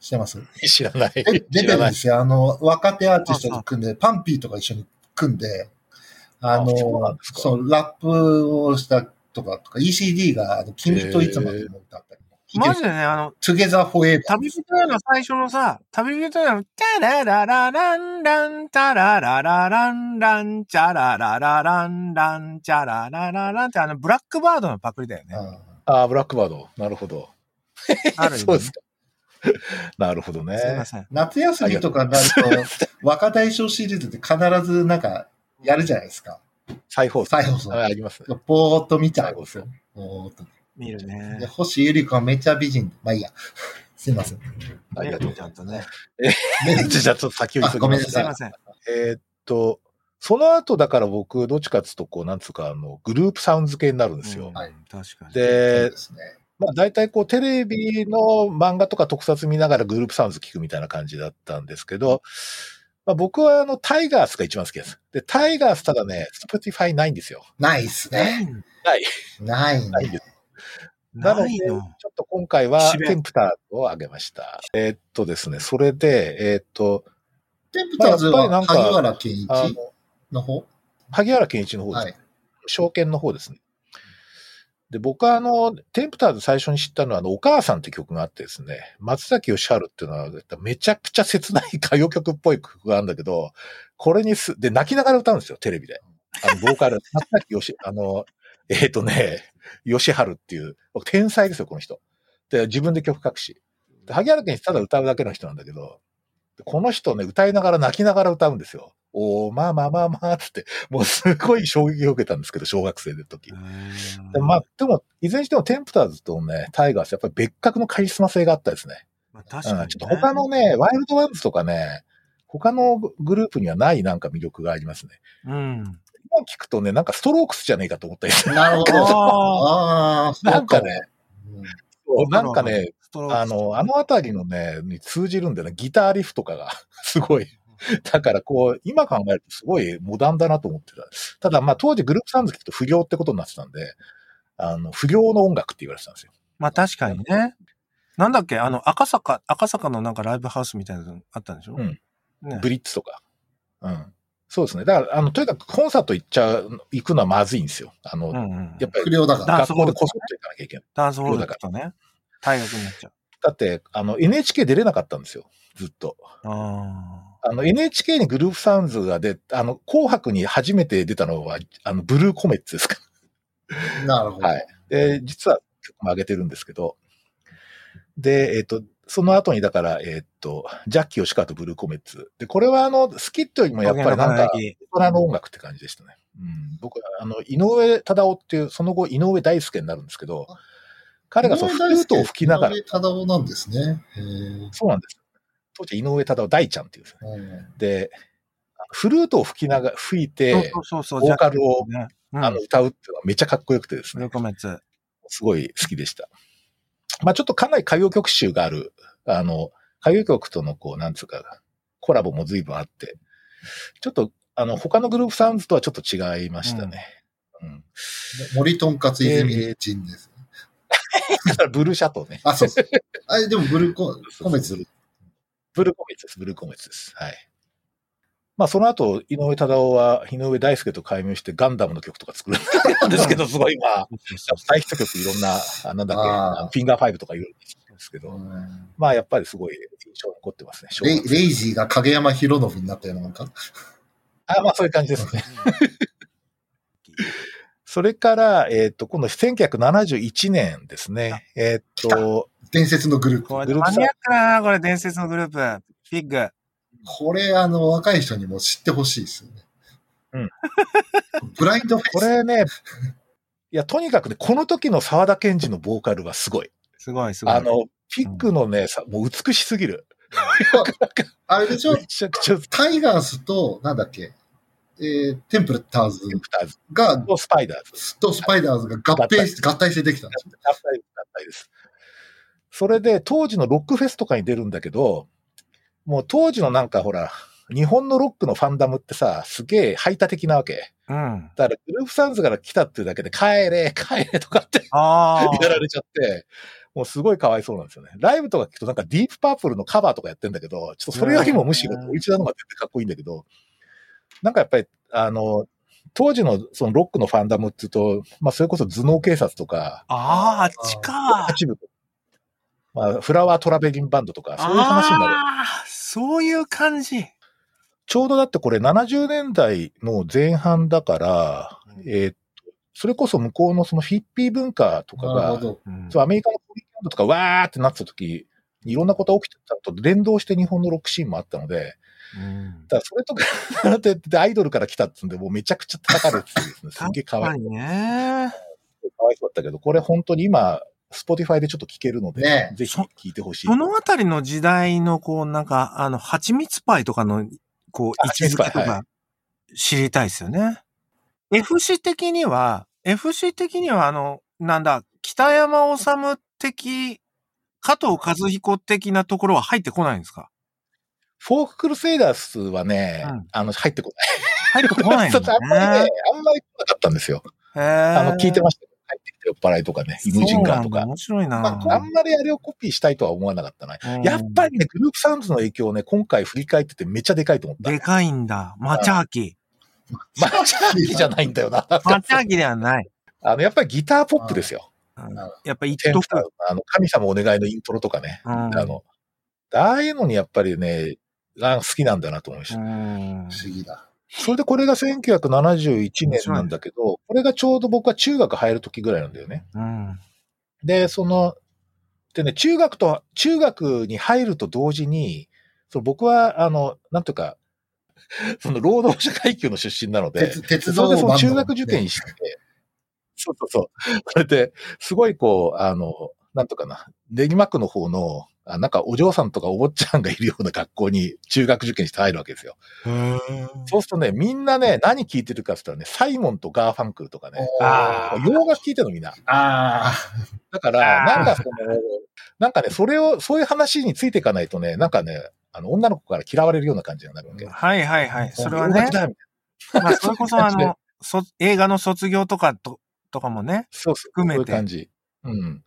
知ってます？知らない。え出て。るんですよ。あの、若手アーティストと組んで、パンピーとか一緒に組んで、あの、あそうラップをしたとか、とか ECD が、あの、君といつまでも歌っ。マジでね、あの、Together Forever。旅人への最初のさ、旅人への、タラララランラン、タラララランラン、チャラララランラン、チャラララランってあの、ブラックバードのパクリだよね。うんああ、ブラックバード。なるほど。あるね (laughs) そうですか。(laughs) なるほどね。すいません。夏休みとかになると、若大将シリーズって必ずなんか、やるじゃないですか。再放送。再放送あありますね。ぼーっと見ちゃうんですよ。ぼーっと。見るで、ね。星ゆり子はめっちゃ美人で。まあいいや。(laughs) すいません。ありがとうごちゃ。んとね。ね (laughs) じゃあちょっと先を急ぎあごめんますなさすいません。えーっと、その後だから僕、どっちかっつうと、こう、なんつうか、あの、グループサウンズ系になるんですよ。うんはい確かに。そうでで、すね。まあ大体こう、テレビの漫画とか特撮見ながらグループサウンズ聞くみたいな感じだったんですけど、まあ僕はあの、タイガースが一番好きです。で、タイガースただね、 Spotify ないんですよ。ないっすね。ない。ないね。ないんです。なので、ちょ。っと今回はテンプターズをあげました。えーっとですね、それで、えーっと、テンプターズはまあ萩原健一あの、の方萩原健一の方ですね。はい。証券の方ですね。で、僕はあの、テンプターズ最初に知ったのは、あの、お母さんって曲があってですね、松崎義治っていうのは、めちゃくちゃ切ない歌謡曲っぽい曲があるんだけど、これにす、で、泣きながら歌うんですよ、テレビで。あの、ボーカル、松崎義、あの、えっ、とね、義治っていう、天才ですよ、この人。で、自分で曲書くし。で萩原健一ただ歌うだけの人なんだけど、この人ね、歌いながら泣きながら歌うんですよ。おー、まあまあまあまあ、つって、もうすごい衝撃を受けたんですけど、小学生の時。でまあ、でも、いずれにしてもテンプターズとね、タイガース、やっぱり別格のカリスマ性があったですね。まあ確かにね。うん、ちょっと他のね、ワイルドワンズとかね、他のグループにはないなんか魅力がありますね。うん。今聞くとね、なんかストロークスじゃねえかと思ったりするなるほど。あああ、なんかね、なんかね、、あの、あのあたりのね、に通じるんだよね。ギターリフとかが、(laughs) すごい。だからこう、今考えるとすごいモダンだなと思ってた。ただまあ当時グループサウンズ聞くと不良ってことになってたんで、あの、不良の音楽って言われてたんですよ。まあ確かにね。なんだっけ？あの、赤坂、赤坂のなんかライブハウスみたいなのあったんでしょ？うん。ねブリッツとか。うん。そうですね。だから、あの、とにかくコンサート行っちゃう、行くのはまずいんですよ。あの、うんうん。やっぱり不良だから。学校でこそっと行かなきゃいけない。ダンスホールだとね。大学になっちゃう。だって、あの、NHK 出れなかったんですよ。ずっと。ああの、NHK にグループサウンズが出、あの、紅白に初めて出たのは、あの、ブルーコメッツですか。なるほど。はい。で、実は曲も上げてるんですけど、で、えっ、と、その後にだから、えっ、と、ジャッキー吉川とブルーコメッツ。で、これはあの、好きってよりもあ。やっぱりなんか、影大人の音楽って感じでしたね。うん。僕は、あの、井上忠夫っていう、その後井上大輔になるんですけど、彼がそのフルートを吹きながら井、上忠夫なんですね。そうなんです。当時井上忠夫大ちゃんっていうんですね。うんで、フルートを吹きながら、吹いて、そうそうそう。ボーカルをね。うん。あの、歌うっていうのはめちゃかっこよくてですブルねーコメッツ。すごい好きでした。まあちょっとかなり歌謡曲集がある、あの、歌謡曲とのこう、なんつうか、コラボも随分あって、ちょっと、あの、他のグループサウンズとはちょっと違いましたね。うん。森とんかつ泉人です。だからブルーシャトーね。あ、そうそう。あれ、でもブルーココメツ。ブルーコメッツです、ブルーコメッツです。はい。まあその後、井上忠夫は井上大輔と改名してガンダムの曲とか作るんですけど、すごいまあ、再ヒット曲いろんな、あなんだっけ、フィンガーファイブとかいろいろですけど、うんまあやっぱりすごい印象に残ってますね。レイレイジーが影山博信になったようなもんか？あまあそういう感じですね。それから、えっ、と、今度1971年ですね。えっ、と、伝説のグループ。これグループマニアックだな、これ、伝説のグループ。 PYG。これ、あの、若い人にも知ってほしいですよね。うん。ブラインドフェイス。これね、いや、とにかくね、この時の沢田研二のボーカルはすごい。すごい、すごい。あの、ピックのね、さもう美しすぎる。(laughs) あれでしょ？めちゃくちゃタイガースと、なんだっけ、えー、テンプレターズが、とスパイダーズ。とスパイダーズが合併し、合体してできたんですよ。合体合体です。それで、当時のロックフェスとかに出るんだけど、もう当時のなんかほら、日本のロックのファンダムってさ、すげえ排他的なわけ。うん。だから、グループサウンズから来たっていうだけで、帰れ、帰れとかってああ。やられちゃって、もうすごいかわいそうなんですよね。ライブとか聞くとなんかディープパープルのカバーとかやってんだけど、ちょっとそれよりもむしろオリジナルの方が全然かっこいいんだけど、なんかやっぱり、あの、当時のそのロックのファンダムっていうと、まあそれこそ頭脳警察とか、ああ、あっちか。八部とか、まあフラワートラベリンバンドとか、そういう話になる。ああ、そういう感じ。ちょうどだってこれ70年代の前半だから、えーっと、それこそ向こうのそのヒッピー文化とかが。うんそう、アメリカのポリキャンドとかわーってなってた時、いろんなことが起きてたのと連動して日本のロックシーンもあったので、うんだからそれとかで、で (laughs) アイドルから来たっつうんで、もうめちゃくちゃ叩かれててですね、すげえかわいね。かわいそうだったけど、これ本当に今、 Spotify でちょっと聞けるので、ねぜひ聞いてほしい。そのあたりの時代の、こう、なんか、あの、はちみつぱいとかの、こう、位置づけとはちみつぱいはか、知りたいですよね。FC 的には、FC 的には、あの、なんだ、北山修的、加藤和彦的なところは入ってこないんですか？フォーククルセイダースはね、うんあの、入ってこない。入ってこないん (laughs) ちょっとあんまりねあんまり来なかったんですよ。あの、聞いてましたよ。入ってきて酔っ払いとかね、イムジンガーとか。面白いな、まあ、あんまりあれをコピーしたいとは思わなかったな。うんやっぱりね、グループサウンズの影響をね、今回振り返っててめっちゃでかいと思った。でかいんだ。マチャーキ。マチャーキじゃないんだよな。マチャーキではない。あの、やっぱりギターポップですよ。やっぱ一徳テンタ。あの、神様お願いのイントロとかね。うんあの、ああいうのにやっぱりね、あ好きなんだなと思いました。うん不思議だ。それでこれが1971年なんだけど、これがちょうど僕は中学入る時ぐらいなんだよね。うん。で、その、でね、中学と、中学に入ると同時に、その僕は、あの、なんとか、(laughs) その労働者階級の出身なので、鉄鉄それでその中学受験して、そうそうそう。それで、すごいこう、あの、なんとかな、練馬区の方の、あなんかお嬢さんとかお坊ちゃんがいるような学校に中学受験して入るわけですよ。そうするとね、みんなね、何聞いてるかって言ったらね、サイモンとガーファンクルとかね、あ洋楽聞いてるのみんな。あだから、なんかその、なんかね、それを、そういう話についていかないとね、なんかね、あの、女の子から嫌われるような感じになるわけ。はいはいはい。それはねまあ、それこそあの、(laughs) そ映画の卒業とかと、とかもね。そうそう。含めてそういう感じ。うん。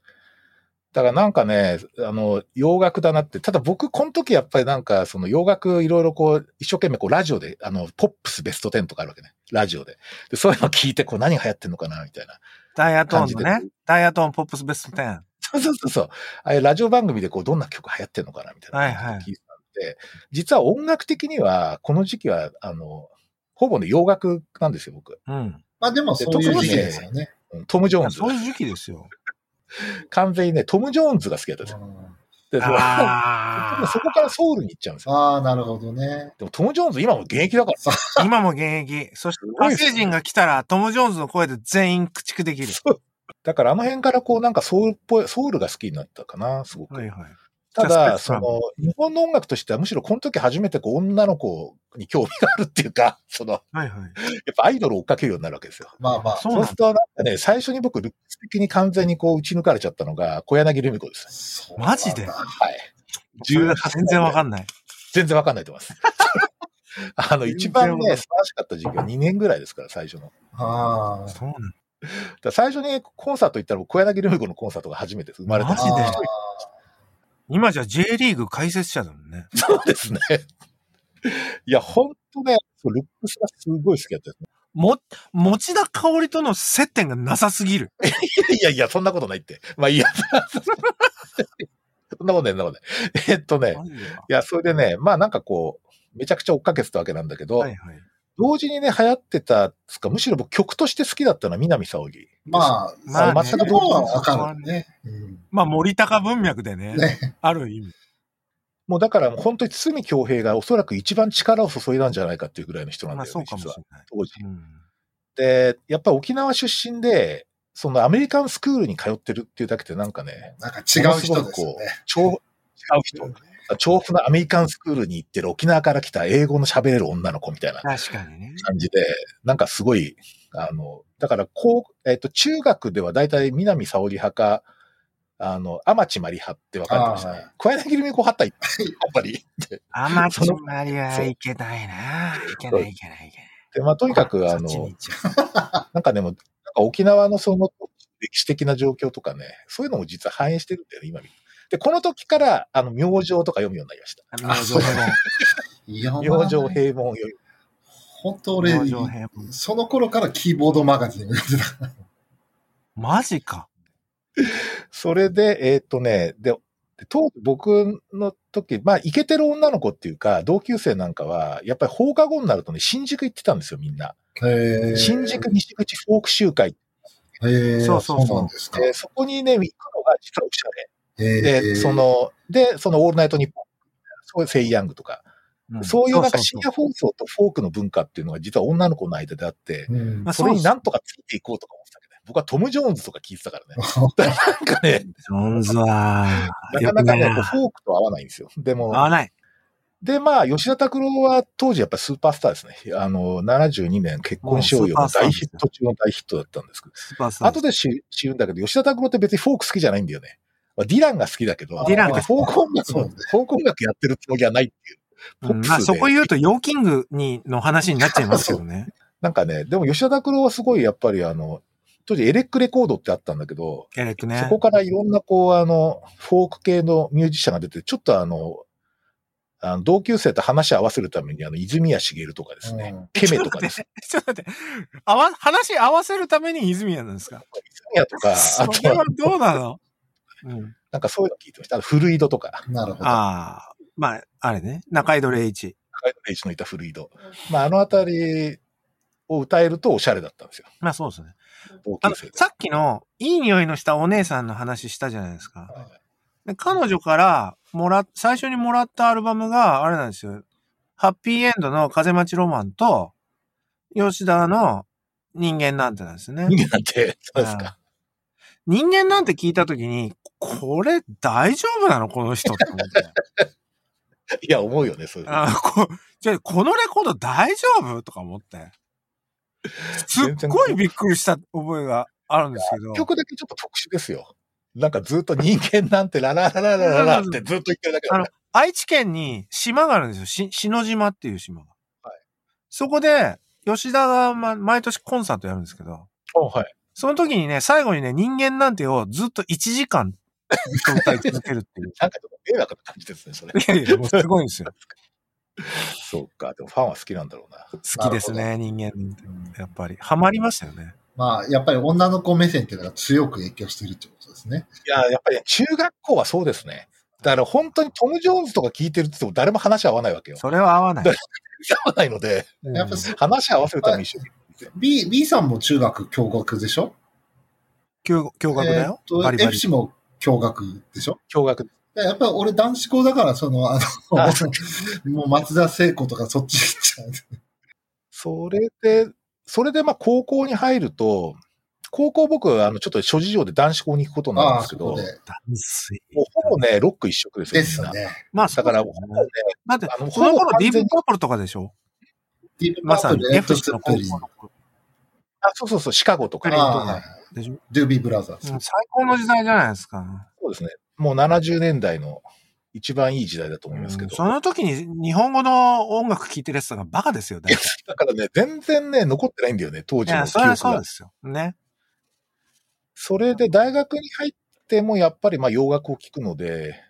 だからなんかね、あの、洋楽だなって、ただ僕、この時やっぱりなんか、その洋楽いろいろこう、一生懸命こう、ラジオで、あの、ポップスベスト10とかあるわけね。ラジオで。で、そういうの聞いて、こう、何が流行ってんのかな、みたいな。ダイアトーンの感ね。ダイアトーンポップスベスト10。そうそうそうそう。ああいうラジオ番組でこう、どんな曲流行ってんのかな、みたいな。はいはい聞いてたんで、実は音楽的には、この時期は、あの、ほぼね、洋楽なんですよ、僕。うん。まあでもそういう時期ですよね。うんトム・ジョーンズそう。いう時期ですよ。完全にね、トム・ジョーンズが好きだったんですよ。で (laughs) そこからソウルに行っちゃうんですよ。ああ、なるほどね。でもトム・ジョーンズ今も現役だから。あ。今も現役。そして、火星人が来たら、トム・ジョーンズの声で全員駆逐できる。だからあの辺からこうなんかソウルっぽい、ソウルが好きになったかな、すごく。はいはい。ただ、その、日本の音楽としてはむしろこの時初めてこう女の子に興味があるっていうか、(laughs) その、はいはい。やっぱアイドルを追っかけるようになるわけですよ。まあまあ。そうなんそうするとなんかね、最初に僕、ルックス的に完全にこう打ち抜かれちゃったのが、小柳ルミ子です。そうマジで？はい。全然わかんんない。全然わかんないと思います。(laughs) あの、一番ね、素晴らしかった時期は2年ぐらいですから、最初の。ああ。そうなんだ最初にコンサート行ったら、小柳ルミ子のコンサートが初めてです生まれたマジで？今じゃ J リーグ解説者だもんね。(laughs) そうですね。いや、ほんとね、ルックスがすごい好きだったですね。も、持田香織との接点がなさすぎる。(laughs) いやいや、そんなことないって。まあいいや。(laughs) そんなことない、そんなことない。えっとね、いや、それでね、まあなんかこう、めちゃくちゃ追っかけてたわけなんだけど、はいはい。同時にね、流行ってたつか、むしろ僕曲として好きだったのは南沙織。まあ、まあね全くどうはわかるね。うんまあ、森高文脈でね、ね。ある意味。もうだから本当に堤京平がおそらく一番力を注いだんじゃないかっていうぐらいの人なんまあ、だよね、実は。当時。うんで、やっぱり沖縄出身で、そのアメリカンスクールに通ってるっていうだけでなんかね、なんか違う人ですよね。超、(laughs) 違う人。調布のアメリカンスクールに行ってる沖縄から来た英語の喋れる女の子みたいな。感じで、なんかすごい、あの、だから、こう、えっ、と、中学では大体南沙織派か、あの、天地まり派って分かれてましたね。小柳ルミ子派った (laughs) やっぱり。あまちまりはいけないな。いけないいけないいけない。で、まあ、とにかく、あのなんかでも、沖縄のその歴史的な状況とかね、そういうのも実は反映してるんだよね、今見る。で、この時から、あの、明星とか読むようになりました。あ明星平いや、明星平凡を読む。本当俺凡。、明星平凡。その頃からキーボードマガジンを読んでた。マジか。それで、えーっとね、で、で当時僕の時、まあ、イケてる女の子っていうか、同級生なんかは、やっぱり放課後になるとね、新宿行ってたんですよ、みんな。へー新宿西口フォーク集会。へーそうそうそうそこにね、行くのが実はおしゃれ。へで、ーそ、の、で、そのオールナイトニッポン、そうセイヤングとか、んそういうなんかそ深夜放送とフォークの文化っていうのが実は女の子の間であって、うんまあそれになんとかついていこうとか思ってたけどね、僕はトム・ジョーンズとか聞いてたからね。(laughs) なんかね、ジョーンズは、なかなかね。フォークと合わないんですよ。でも合、わない。で、まあ、吉田拓郎は当時やっぱりスーパースターですね。あの、72年結婚しようよの大ヒット中の大ヒットだったんですけど、スーパー後で知知るんだけど、吉田拓郎って別にフォーク好きじゃないんだよね。まあディランが好きだけど、ディランがフォーク音楽フォーク音楽やってるつもりはないっていう。ポうん。まあ、そこ言うと、 YO-KING に、の話になっちゃいますけどね。(laughs) なんかね、でも吉田拓郎はすごいやっぱりあの、当時エレックレコードってあったんだけど、エレックね。そ。こからいろんなこうあの、フォーク系のミュージシャンが出て、ちょっとあの、あの同級生と話し合わせるためにあの、泉谷しげるとかですね、うん。ケメとかです。(laughs) ちょっと待って、あわ、話合わせるために泉谷なんですか？泉谷とか、あそとはれはどうなの？うん。なんかそういうの聞いてました。あと、フルイドとか、なるほど。ああ、まあ、あれね、中井戸礼一。カイドレイチのいたフルイド。まあ、あのあたりを歌えるとおしゃれだったんですよ。まあそうですね。さっきの、いい匂いのしたお姉さんの話したじゃないですか。はいで彼女からもらっ、最初にもらったアルバムが、あれなんですよ。ハッピーエンドの風待ちロマンと、吉田の人間なんてなんですね。人間なんて、そうですか。人間なんて聞いたときに、これ大丈夫なの？この人って思って。(laughs) いや、思うよね、そういうの。あこじゃあこのレコード大丈夫？とか思って。すっごいびっくりした覚えがあるんですけど。曲だけちょっと特殊ですよ。なんかずっと人間なんてラララララララってずっと言ってるだけだあの、愛知県に島があるんですよ。し、篠島っていう島が。はい。そこで、吉田が、ま、毎年コンサートやるんですけど、おはい。その時にね、最後にね、人間なんてをずっと1時間歌い続けるっていう。なんかでも迷惑な感じですね、それ。いやいや、もうすごいんですよ。(laughs) そうか。でもファンは好きなんだろうな。好きですね、人間。やっぱり。ハマりましたよね。まあ、やっぱり女の子目線っていうのが強く影響してるってことですね。いや、やっぱりね中学校はそうですね。だから本当にトム・ジョーンズとか聞いてるって言っても誰も話合わないわけよ。それは合わない。(laughs) 合わないので、うんやっぱ話合わせるために一緒に。B、B さんも中学共学でしょ？驚驚愕だよ。えーバリバ F リ。氏も共学でしょ？驚愕。やっぱり俺男子校だから、その、あのあ、(laughs) もう松田聖子とかそっち行っちゃう。それで、それでまあ高校に入ると、高校僕、あの、ちょっと諸事情で男子校に行くことになるんですけど、も。うほぼね、ロック一色ですよ。ですね。まあ、だから、ほぼね、だって、あのその頃ディープパープルとかでしょ？ディープまさにパープル、レッド・ツップリン、あ、そうそうそう、シカゴとか、クリンとあかでしょ？ドゥービー・ブラザーズ。うん最高の時代じゃないですか。そうですね。もう70年代の一番いい時代だと思いますけど。うんその時に日本語の音楽聴いてるやつがバカですよ。だからね、全然ね、残ってないんだよね、当時の記憶がそうで。すよ。ね。それで大学に入ってもやっぱりまあ洋楽を聴くので、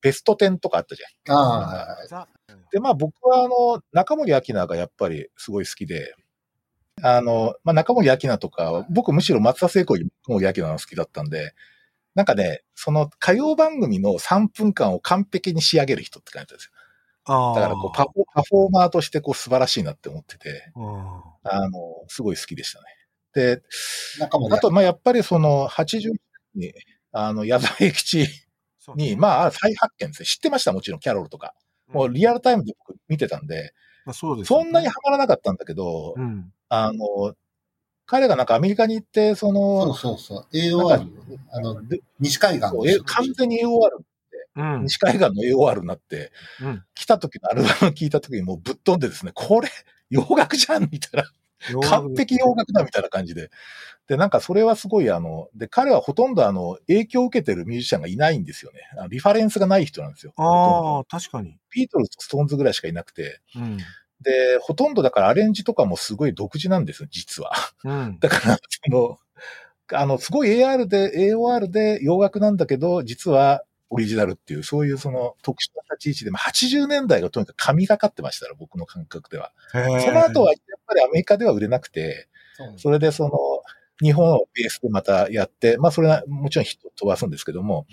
ベスト10とかあったじゃん。あで、まあ僕はあの、中森明菜がやっぱりすごい好きで、あの、まあ中森明菜とか、僕むしろ松田聖子より中森明菜が好きだったんで、なんかね、その歌謡番組の3分間を完璧に仕上げる人って感じですよ。あだからこうパフォパフォーマーとしてこう素晴らしいなって思ってて、うんあの、すごい好きでしたね。で、あと、まあやっぱりその80に、あの、矢沢永吉に、まあ再発見ですね。知ってました、もちろん、キャロルとか。もうリアルタイムで僕見てたんで、まあそうですよねそんなにハマらなかったんだけど、うん。あの、彼がなんかアメリカに行って、そそうの、そうそう。なんか AOR、あの、で西海岸の完全に AOR、うん。西海岸の AOR になって、うん来た時のアルバム聞いた時にもうぶっ飛んでですね、これ、洋楽じゃんみたいな。完璧洋楽だみたいな感じで。で、なんかそれはすごいあの、で、彼はほとんどあの、影響を受けてるミュージシャンがいないんですよね。あのリファレンスがない人なんですよ。ああ、確かに。ビートルズとストーンズぐらいしかいなくて。うん。で、ほとんどだからアレンジとかもすごい独自なんですよ、実は。うん。だから、その、あの、すごい AR で、AOR で洋楽なんだけど、実はオリジナルっていう、そういうその特殊な立ち位置で、まあ、80年代がとにかく神がかってましたら、僕の感覚では。その後はやっぱりアメリカでは売れなくて、それでその、日本をベースでまたやって、まあそれはもちろんヒット飛ばすんですけども、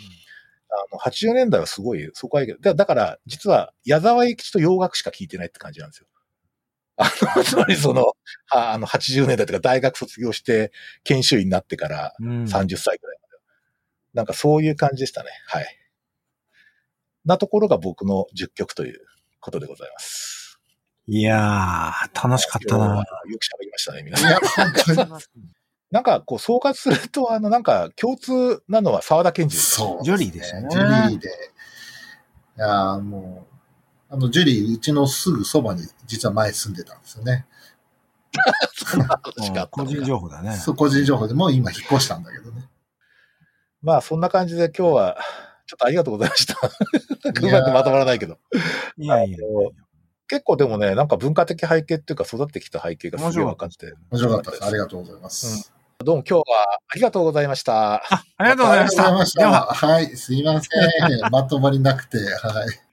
あの、80年代はすごい、そこはいいけど、だだから、実は矢沢永吉と洋楽しか聴いてないって感じなんですよ。あの、つまりその、ああの、80年代とか大学卒業して研修医になってからうん。30歳くらいまで。なんかそういう感じでしたね。はい。なところが僕の10曲ということでございます。いやー、楽しかったな。よく喋りましたね、皆さん。なんかこう総括すると、あの、なんか共通なのは沢田研二です。そう、ジュリーですねジュリーで。いやーもう、あの、ジュリー、うちのすぐそばに実は前住んでたんですよね。そんな話があった個人情報だね。そう個人情報でもう今引っ越したんだけどね。まあそんな感じで今日は、ちょっとありがとうございました。(laughs) うまくまとまらないけど。いやいやいや。結構でもね、なんか文化的背景っていうか育ってきた背景がすげえ分かって。面白かったです。ありがとうございます。どうも今日はありがとうございました。ありがとうございました。ありがとうございました。では、はい、すいません。(laughs) まとまりなくて、はい。